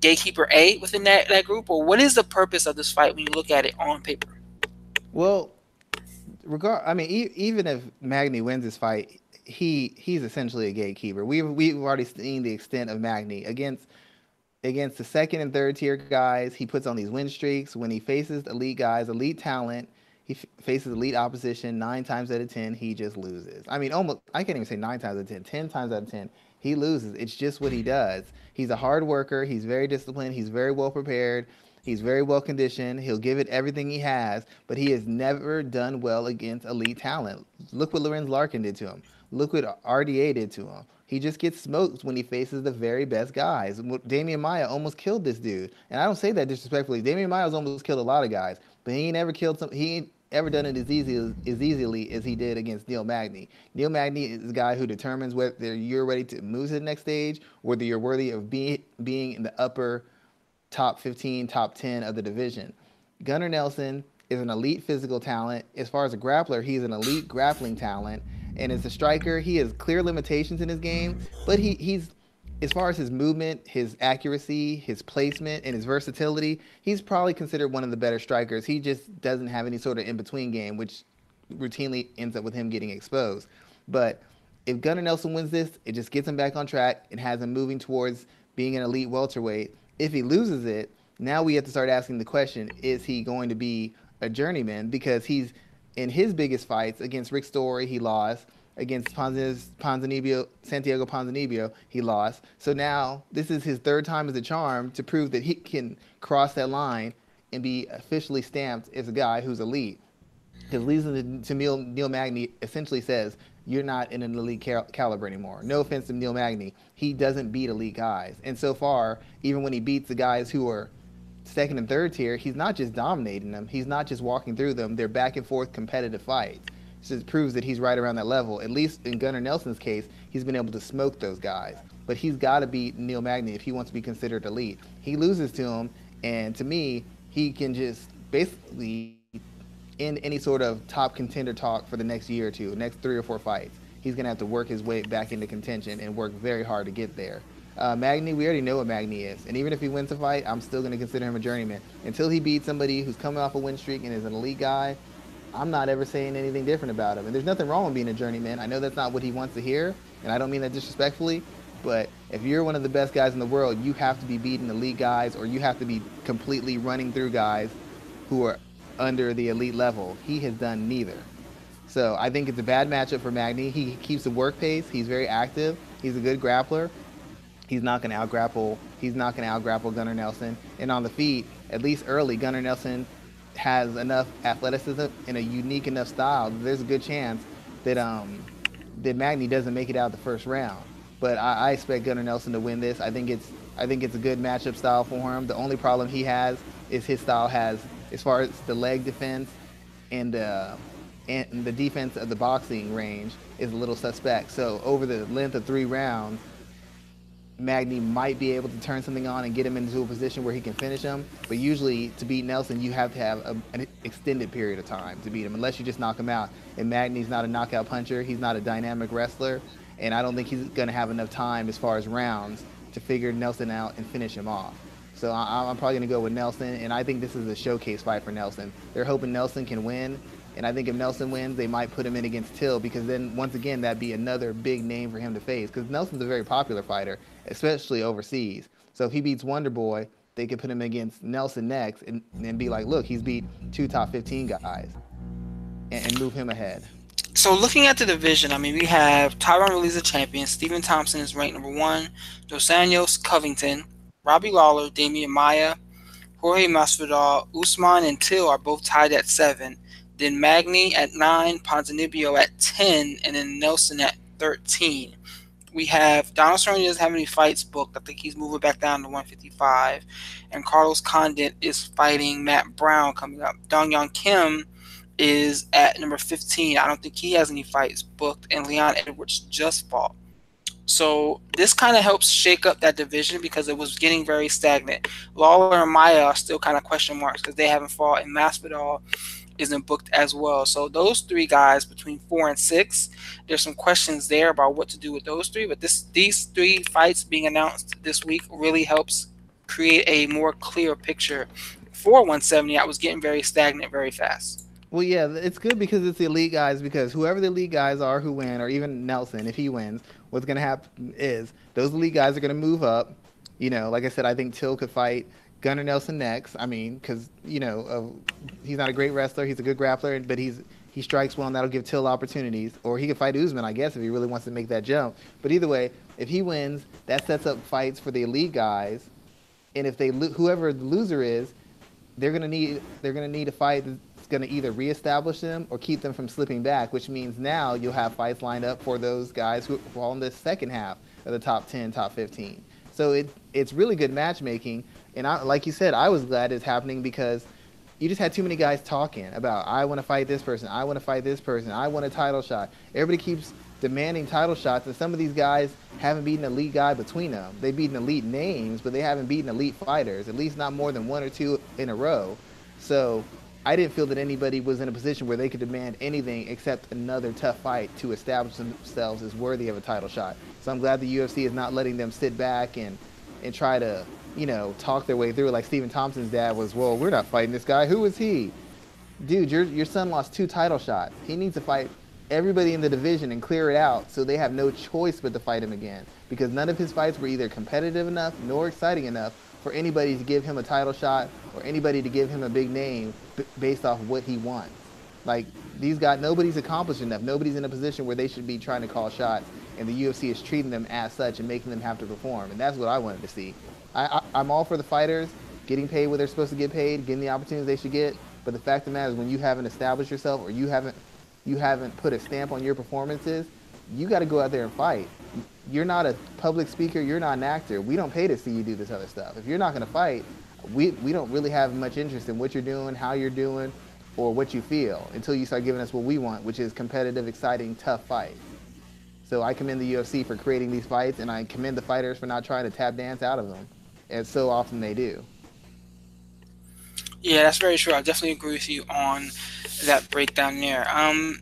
gatekeeper A within that, that group, or what is the purpose of this fight when you look at it on paper?
Well, regard, I mean, e- even if Magny wins this fight, he he's essentially a gatekeeper. We've we've already seen the extent of Magny against against the second and third tier guys. He puts on these win streaks when he faces elite guys, elite talent. He f- faces elite opposition nine times out of ten. He just loses. I mean, almost I can't even say nine times out of ten. Ten times out of ten, he loses. It's just what he does. He's a hard worker. He's very disciplined. He's very well prepared. He's very well conditioned. He'll give it everything he has, but he has never done well against elite talent. Look what Lorenz Larkin did to him. Look what RDA did to him. He just gets smoked when he faces the very best guys. Demian Maia almost killed this dude, and I don't say that disrespectfully. Demian Maia's almost killed a lot of guys, but he ain't never killed some. He ever done it as easy as, as easily as he did against Neil Magny. Neil Magny is a guy who determines whether you're ready to move to the next stage, whether you're worthy of being being in the upper top 15, top 10 of the division. Gunnar Nelson is an elite physical talent. As far as a grappler, he's an elite grappling talent. And as a striker, he has clear limitations in his game, but he, he's as far as his movement, his accuracy, his placement, and his versatility, he's probably considered one of the better strikers. He just doesn't have any sort of in between game, which routinely ends up with him getting exposed. But if Gunnar Nelson wins this, it just gets him back on track and has him moving towards being an elite welterweight. If he loses it, now we have to start asking the question is he going to be a journeyman? Because he's in his biggest fights against Rick Story, he lost against Ponzinibbio, Santiago Ponzinibbio, he lost. So now this is his third time as a charm to prove that he can cross that line and be officially stamped as a guy who's elite. Because listening to Neil, Neil Magny essentially says, you're not in an elite cal- caliber anymore. No offense to Neil Magny. He doesn't beat elite guys. And so far, even when he beats the guys who are second and third tier, he's not just dominating them. He's not just walking through them. They're back and forth competitive fights just proves that he's right around that level. At least in Gunnar Nelson's case, he's been able to smoke those guys. But he's got to beat Neil Magny if he wants to be considered elite. He loses to him, and to me, he can just basically end any sort of top contender talk for the next year or two, next three or four fights. He's going to have to work his way back into contention and work very hard to get there. Uh, Magny, we already know what Magny is. And even if he wins the fight, I'm still going to consider him a journeyman. Until he beats somebody who's coming off a win streak and is an elite guy, I'm not ever saying anything different about him. And there's nothing wrong with being a journeyman. I know that's not what he wants to hear, and I don't mean that disrespectfully, But if you're one of the best guys in the world, you have to be beating elite guys, or you have to be completely running through guys who are under the elite level. He has done neither. So I think it's a bad matchup for Magny. He keeps the work pace. He's very active. He's a good grappler. He's not going to out grapple. He's not going to out grapple Gunnar Nelson. And on the feet, at least early, Gunnar Nelson has enough athleticism and a unique enough style. There's a good chance that um, that Magny doesn't make it out the first round. But I, I expect Gunnar Nelson to win this. I think it's I think it's a good matchup style for him. The only problem he has is his style has, as far as the leg defense and, uh, and the defense of the boxing range, is a little suspect. So over the length of three rounds, Magny might be able to turn something on and get him into a position where he can finish him. But usually, to beat Nelson, you have to have a, an extended period of time to beat him, unless you just knock him out. And Magny's not a knockout puncher. He's not a dynamic wrestler. And I don't think he's going to have enough time as far as rounds to figure Nelson out and finish him off. So I, am probably going to go with Nelson. And I think this is a showcase fight for Nelson. They're hoping Nelson can win. And I think if Nelson wins, they might put him in against Till because then, once again, that'd be another big name for him to face. Because Nelson's a very popular fighter, especially overseas. So if he beats Wonder Boy, they could put him against Nelson next and, and be like, look, he's beat two top 15 guys and, and move him ahead.
So looking at the division, I mean, we have Tyron Woodley's a champion. Stephen Thompson is ranked number one. Dos Anjos Covington, Robbie Lawler, Demian Maia, Jorge Masvidal, Usman, and Till are both tied at seven. Then Magny at nine, Ponzinibbio at ten, and then Nelson at thirteen we have Donald Cerrone doesn't have any fights booked. I think he's moving back down to 155. And Carlos Condit is fighting Matt Brown coming up. Dong Hyun Kim is at number 15. I don't think he has any fights booked. And Leon Edwards just fought. So this kind of helps shake up that division because it was getting very stagnant. Lawler and Maia are still kind of question marks because they haven't fought. And Masvidal isn't booked as well. So those three guys between four and six, there's some questions there about what to do with those three. But this these three fights being announced this week really helps create a more clear picture for 170. I was getting very stagnant very fast.
Well, yeah, it's good because it's the elite guys. Because whoever the elite guys are who win, or even Nelson, if he wins, what's going to happen is those elite guys are going to move up. You know, like I said, I think Till could fight Gunnar Nelson next. I mean, because you know uh, he's not a great wrestler. He's a good grappler, but he's he strikes well, and that'll give Till opportunities. Or he could fight Usman, I guess, if he really wants to make that jump. But either way, if he wins, that sets up fights for the elite guys. And if they whoever the loser is, they're gonna need they're gonna need a fight that's gonna either reestablish them or keep them from slipping back. Which means now you'll have fights lined up for those guys who fall in the second half of the top 10, top 15. So it it's really good matchmaking and I, like you said, I was glad it's happening because you just had too many guys talking about I want to fight this person, I want to fight this person, I want a title shot. Everybody keeps demanding title shots, and some of these guys haven't beaten an elite guy between them. They've beaten elite names, but they haven't beaten elite fighters, at least not more than one or two in a row. So I didn't feel that anybody was in a position where they could demand anything except another tough fight to establish themselves as worthy of a title shot. So I'm glad the UFC is not letting them sit back and and try to you know, talk their way through. Like Stephen Thompson's dad was, well, we're not fighting this guy. Who is he? Dude, your your son lost two title shots. He needs to fight everybody in the division and clear it out so they have no choice but to fight him again. Because none of his fights were either competitive enough nor exciting enough for anybody to give him a title shot or anybody to give him a big name b- based off what he wants. Like these guys, nobody's accomplished enough. Nobody's in a position where they should be trying to call shots, and the UFC is treating them as such and making them have to perform. And that's what I wanted to see. I, I, am all for the fighters getting paid what they're supposed to get paid, getting the opportunities they should get. But the fact of the matter is, when you haven't established yourself or you haven't you haven't put a stamp on your performances, you got to go out there and fight. You're not a public speaker. You're not an actor. We don't pay to see you do this other stuff. If you're not going to fight, we, we don't really have much interest in what you're doing, how you're doing, or what you feel until you start giving us what we want, which is competitive, exciting, tough fights. So I commend the UFC for creating these fights, and I commend the fighters for not trying to tap dance out of them and so often they do.
Yeah, that's very true. I definitely agree with you on that breakdown there. Um,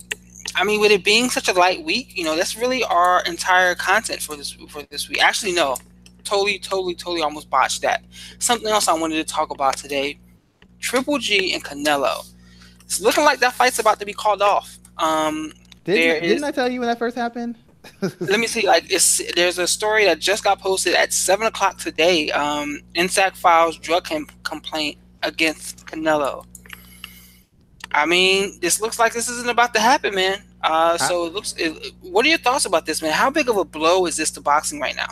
I mean, with it being such a light week, you know, that's really our entire content for this for this week. Actually, no, totally, totally, totally, almost botched that. Something else I wanted to talk about today: Triple G and Canelo. It's looking like that fight's about to be called off. Um,
didn't, didn't I tell you when that first happened?
Let me see. Like, it's there's a story that just got posted at seven o'clock today. Um, NSAC files drug com- complaint against Canelo. I mean, this looks like this isn't about to happen, man. Uh, so it looks. It, what are your thoughts about this, man? How big of a blow is this to boxing right now?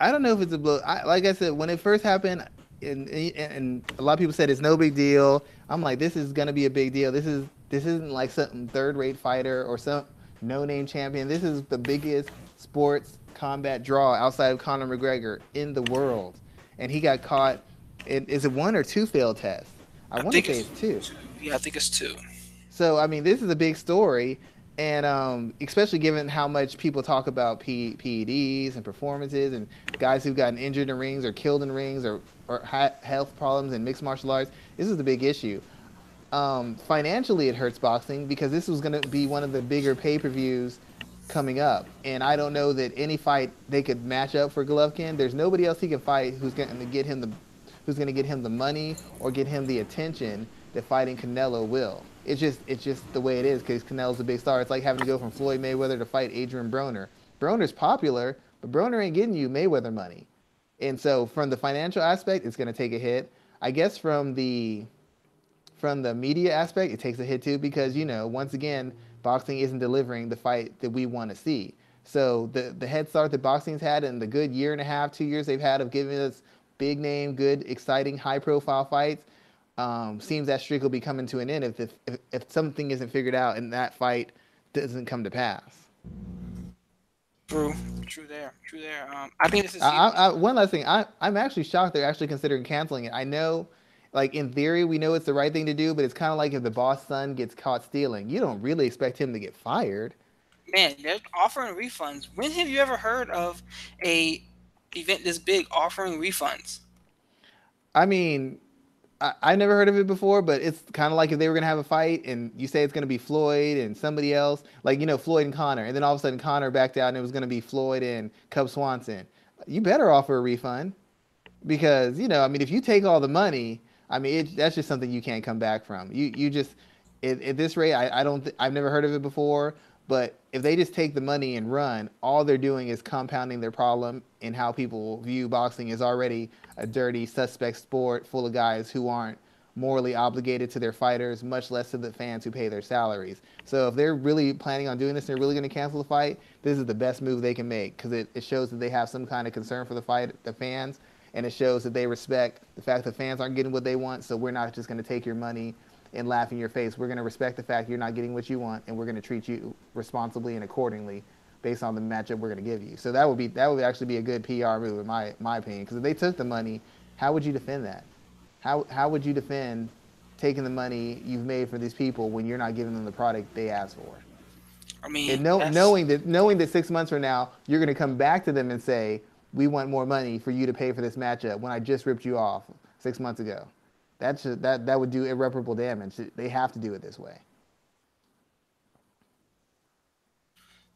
I don't know if it's a blow. I, like I said, when it first happened, and, and a lot of people said it's no big deal. I'm like, this is gonna be a big deal. This is this isn't like some third-rate fighter or some no-name champion. This is the biggest sports combat draw outside of Conor McGregor in the world, and he got caught. In, is it one or two failed tests? I, I want to say it's, it's two.
Yeah, I think it's two.
So I mean, this is a big story, and um, especially given how much people talk about P- PEDs and performances and guys who've gotten injured in rings or killed in rings or, or health problems in mixed martial arts, this is a big issue. Um, financially, it hurts boxing because this was going to be one of the bigger pay-per-views coming up, and I don't know that any fight they could match up for Golovkin. There's nobody else he can fight who's going to get him the who's going to get him the money or get him the attention that fighting Canelo will it's just it's just the way it is because Canelo's a big star. It's like having to go from Floyd Mayweather to fight Adrian Broner. Broner's popular, but Broner ain't getting you Mayweather money. And so from the financial aspect, it's going to take a hit. I guess from the from the media aspect, it takes a hit too because you know once again, boxing isn't delivering the fight that we want to see. So the the head start that boxing's had and the good year and a half, two years they've had of giving us big name, good, exciting, high profile fights um, seems that streak will be coming to an end if, if, if something isn't figured out and that fight doesn't come to pass.
True, true there, true there. Um, I think this is.
I, I, one last thing, I, I'm actually shocked they're actually considering canceling it. I know, like in theory, we know it's the right thing to do, but it's kind of like if the boss son gets caught stealing, you don't really expect him to get fired.
Man, they're offering refunds. When have you ever heard of a event this big offering refunds?
I mean, I, I never heard of it before, but it's kind of like if they were gonna have a fight and you say it's gonna be Floyd and somebody else, like you know Floyd and Conor, and then all of a sudden Conor backed out and it was gonna be Floyd and Cub Swanson. You better offer a refund because you know I mean if you take all the money, I mean it, that's just something you can't come back from. You you just at, at this rate, I, I don't th- I've never heard of it before. But if they just take the money and run, all they're doing is compounding their problem in how people view boxing is already a dirty, suspect sport full of guys who aren't morally obligated to their fighters, much less to the fans who pay their salaries. So if they're really planning on doing this and they're really going to cancel the fight, this is the best move they can make because it, it shows that they have some kind of concern for the fight, the fans, and it shows that they respect the fact that fans aren't getting what they want. So we're not just going to take your money and laugh in your face. We're going to respect the fact you're not getting what you want, and we're going to treat you responsibly and accordingly based on the matchup we're going to give you. So that would be that would actually be a good PR move in my my opinion. Because if they took the money, how would you defend that? How how would you defend taking the money you've made for these people when you're not giving them the product they asked for?
I mean,
and know, knowing that knowing that six months from now you're going to come back to them and say, "We want more money for you to pay for this matchup," when I just ripped you off six months ago. That's that that would do irreparable damage. They have to do it this way.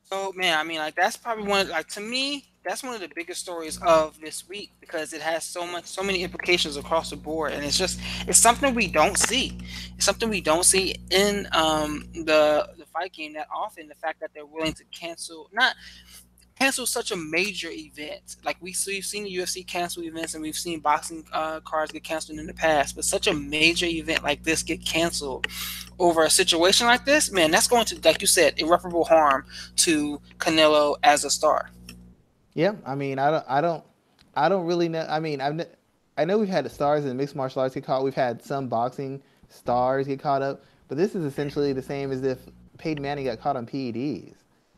So man, I mean, like that's probably one. Like to me, that's one of the biggest stories of this week because it has so much, so many implications across the board, and it's just it's something we don't see. It's something we don't see in um, the the fight game that often. The fact that they're willing to cancel not cancel such a major event. Like we, we've seen the UFC cancel events and we've seen boxing uh, cards get canceled in the past, but such a major event like this get canceled over a situation like this, man, that's going to, like you said, irreparable harm to Canelo as a star.
Yeah, I mean, I don't, I don't, I don't really know. I mean, I've, I know we've had the stars in mixed martial arts get caught. We've had some boxing stars get caught up, but this is essentially the same as if Peyton Manning got caught on PEDs.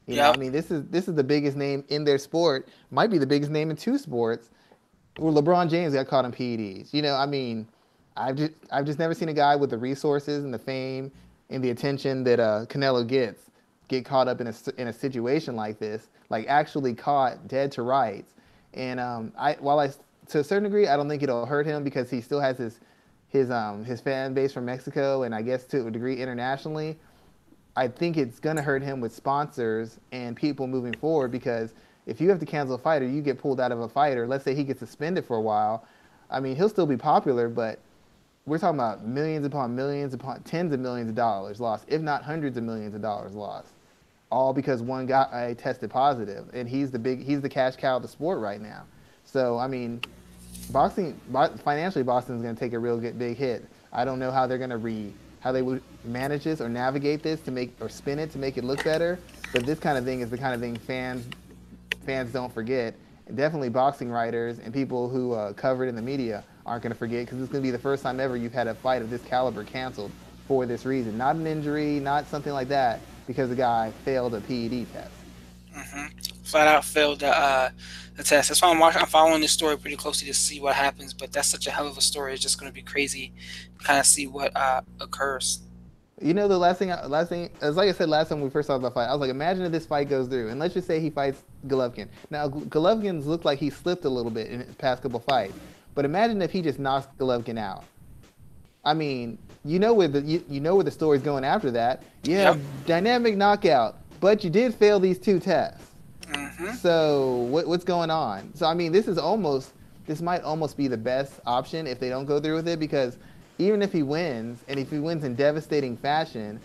You yep. know, I mean, this is this is the biggest name in their sport. Might be the biggest name in two sports. Where LeBron James got caught in PEDs. You know, I mean, I've just I've just never seen a guy with the resources and the fame and the attention that uh, Canelo gets get caught up in a in a situation like this, like actually caught dead to rights. And um, I while I to a certain degree, I don't think it'll hurt him because he still has his his um his fan base from Mexico and I guess to a degree internationally. I think it's going to hurt him with sponsors and people moving forward because if you have to cancel a fighter, you get pulled out of a fighter. Let's say he gets suspended for a while. I mean, he'll still be popular, but we're talking about millions upon millions upon tens of millions of dollars lost, if not hundreds of millions of dollars lost. all because one guy tested positive, and he's the big he's the cash cow of the sport right now. So I mean, boxing financially, Boston's going to take a real good, big hit. I don't know how they're going to re how they would manage this or navigate this to make or spin it to make it look better. But this kind of thing is the kind of thing fans fans don't forget. And definitely boxing writers and people who uh, cover it in the media aren't going to forget because it's going to be the first time ever you've had a fight of this caliber canceled for this reason. Not an injury, not something like that, because the guy failed a PED test.
Mm-hmm. Flat out failed the, uh, the test. That's why I'm watching. I'm following this story pretty closely to see what happens. But that's such a hell of a story. It's just going to be crazy, kind of see what uh, occurs.
You know, the last thing, last thing, as like I said last time we first saw the fight, I was like, imagine if this fight goes through, and let's just say he fights Golovkin. Now, Golovkin's looked like he slipped a little bit in his past couple fights, but imagine if he just knocks Golovkin out. I mean, you know where the you, you know where the story's going after that. Yeah, yep. dynamic knockout, but you did fail these two tests. Mm-hmm. So what, what's going on? So I mean, this is almost this might almost be the best option if they don't go through with it because even if he wins and if he wins in devastating fashion,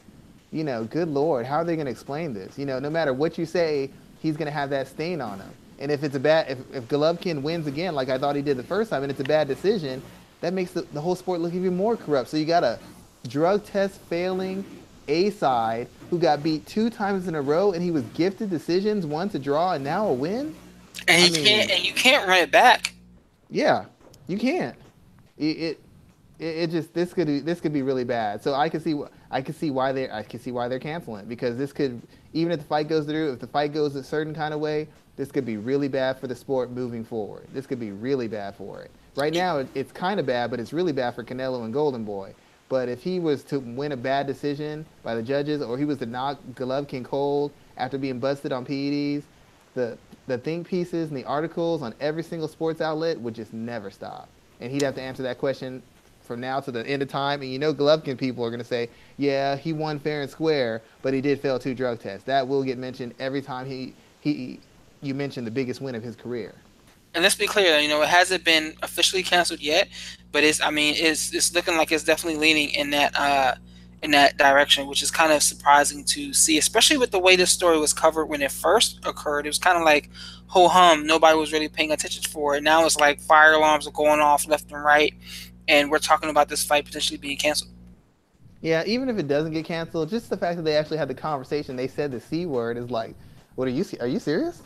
you know, good lord, how are they going to explain this? You know, no matter what you say, he's going to have that stain on him. And if it's a bad, if, if Golovkin wins again, like I thought he did the first time, and it's a bad decision, that makes the, the whole sport look even more corrupt. So you got a drug test failing A side who got beat two times in a row, and he was gifted decisions, one to draw and now a win.
And you can't, and you can't run it back.
Yeah, you can't. It, it, it, just this could be this could be really bad. So I can see I can see why they I can see why they're canceling because this could even if the fight goes through, if the fight goes a certain kind of way, this could be really bad for the sport moving forward. This could be really bad for it. Right now, it's kind of bad, but it's really bad for Canelo and Golden Boy. But if he was to win a bad decision by the judges, or he was to knock Golovkin cold after being busted on PEDs, the the think pieces and the articles on every single sports outlet would just never stop. And he'd have to answer that question from now to the end of time. And you know, Golovkin people are going to say, yeah, he won fair and square, but he did fail two drug tests. That will get mentioned every time he he you mention the biggest win of his career
and let's be clear, you know, it hasn't been officially canceled yet, but it's I mean, it's it's looking like it's definitely leaning in that uh in that direction, which is kind of surprising to see, especially with the way this story was covered when it first occurred. It was kind of like ho hum, nobody was really paying attention for it. Now it's like fire alarms are going off left and right, and we're talking about this fight potentially being canceled.
Yeah, even if it doesn't get canceled, just the fact that they actually had the conversation, they said the c word is like, what are you? Are you serious?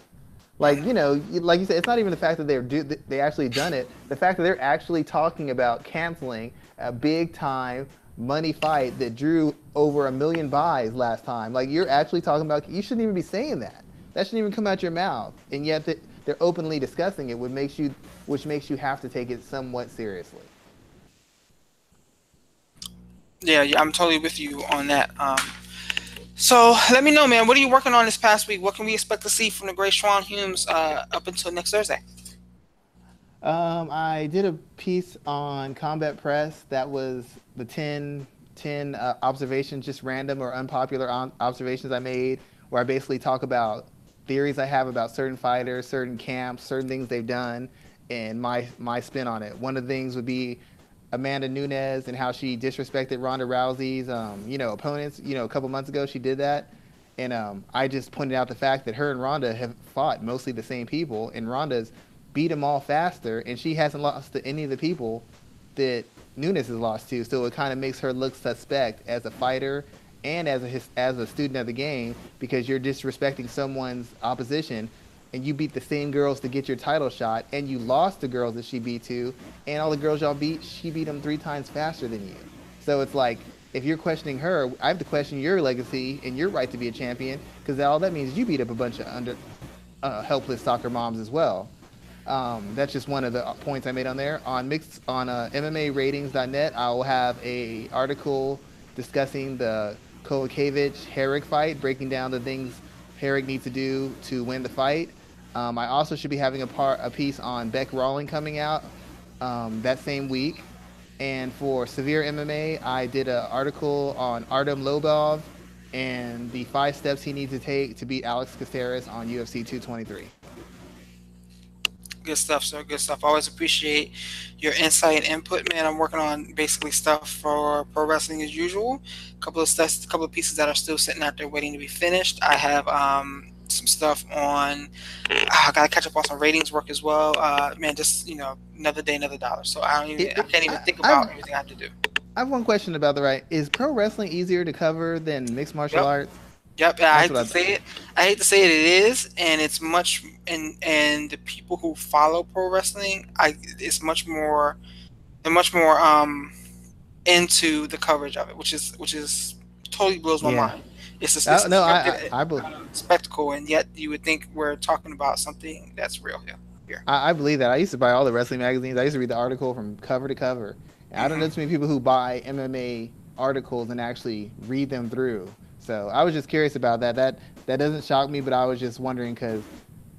Like you know, like you said, it's not even the fact that they're do, they actually done it. The fact that they're actually talking about canceling a big time money fight that drew over a million buys last time. Like you're actually talking about. You shouldn't even be saying that. That shouldn't even come out your mouth. And yet they're openly discussing it, which makes you which makes you have to take it somewhat seriously.
Yeah, yeah, I'm totally with you on that. Um, so let me know, man. What are you working on this past week? What can we expect to see from the great Sean Humes uh, up until next Thursday?
Um, I did a piece on Combat Press that was the 10, 10 uh, observations, just random or unpopular on- observations I made, where I basically talk about theories I have about certain fighters, certain camps, certain things they've done, and my my spin on it. One of the things would be Amanda Nunes and how she disrespected Ronda Rousey's, um, you know, opponents. You know, a couple months ago she did that, and um, I just pointed out the fact that her and Ronda have fought mostly the same people, and Ronda's beat them all faster, and she hasn't lost to any of the people that Nunes has lost to. So it kind of makes her look suspect as a fighter and as a as a student of the game because you're disrespecting someone's opposition and you beat the same girls to get your title shot, and you lost the girls that she beat to, and all the girls y'all beat, she beat them three times faster than you. So it's like, if you're questioning her, I have to question your legacy and your right to be a champion, because all that means is you beat up a bunch of under uh, helpless soccer moms as well. Um, that's just one of the points I made on there. On mixed on uh, MMAratings.net, I will have a article discussing the Kowalkiewicz Herrig fight, breaking down the things Herrig needs to do to win the fight. Um, I also should be having a part a piece on Bec Rawling coming out um, that same week. And for Severe MMA, I did an article on Artem Lobov and the five steps he needs to take to beat Alex Caceres on UFC 223.
Good stuff, sir. Good stuff. Always appreciate your insight and input, man. I'm working on basically stuff for pro wrestling as usual. A couple of stuff, a couple of pieces that are still sitting out there waiting to be finished. I have um, some stuff on. Uh, I gotta catch up on some ratings work as well. Uh, man, just you know, another day, another dollar. So I don't even, I can't even think about I, everything I have to do.
I have one question about the right. Is pro wrestling easier to cover than mixed martial
yep.
arts?
Yep, I hate to say it. I hate to say it. It is, and it's much. And and the people who follow pro wrestling, I it's much more. They're much more um into the coverage of it, which is which is totally blows my yeah. mind. It's a, it's
no, I, I, believe
spectacle, and yet you would think we're talking about something that's real here. here.
I, I, believe that. I used to buy all the wrestling magazines. I used to read the article from cover to cover. Mm-hmm. I don't know mm-hmm. too many people who buy MMA articles and actually read them through. So I was just curious about that. That that doesn't shock me, but I was just wondering because,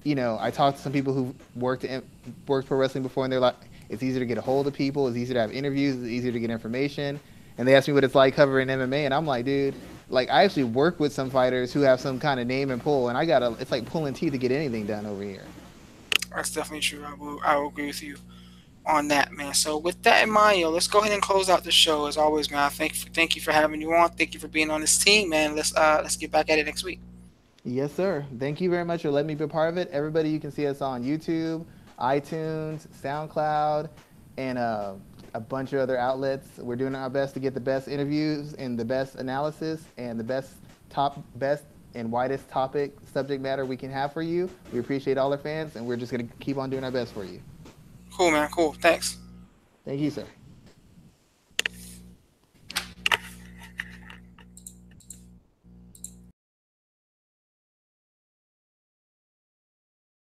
you know, I talked to some people who worked in, worked pro wrestling before, and they're like, it's easier to get a hold of people, it's easier to have interviews, it's easier to get information. And they asked me what it's like covering MMA, and I'm like, dude, like I actually work with some fighters who have some kind of name and pull, and I gotta, it's like pulling teeth to get anything done over here.
That's definitely true. I will, I will agree with you on that, man. So with that in mind, yo, let's go ahead and close out the show. As always, man, thank thank you for having you on. Thank you for being on this team, man. Let's uh let's get back at it next week.
Yes, sir. Thank you very much for letting me be a part of it. Everybody, you can see us on YouTube, iTunes, SoundCloud, and uh, a bunch of other outlets. We're doing our best to get the best interviews and the best analysis and the best top best and widest topic subject matter we can have for you. We appreciate all our fans, and we're just gonna keep on doing our best for you.
Cool, man. Cool. Thanks.
Thank you, sir.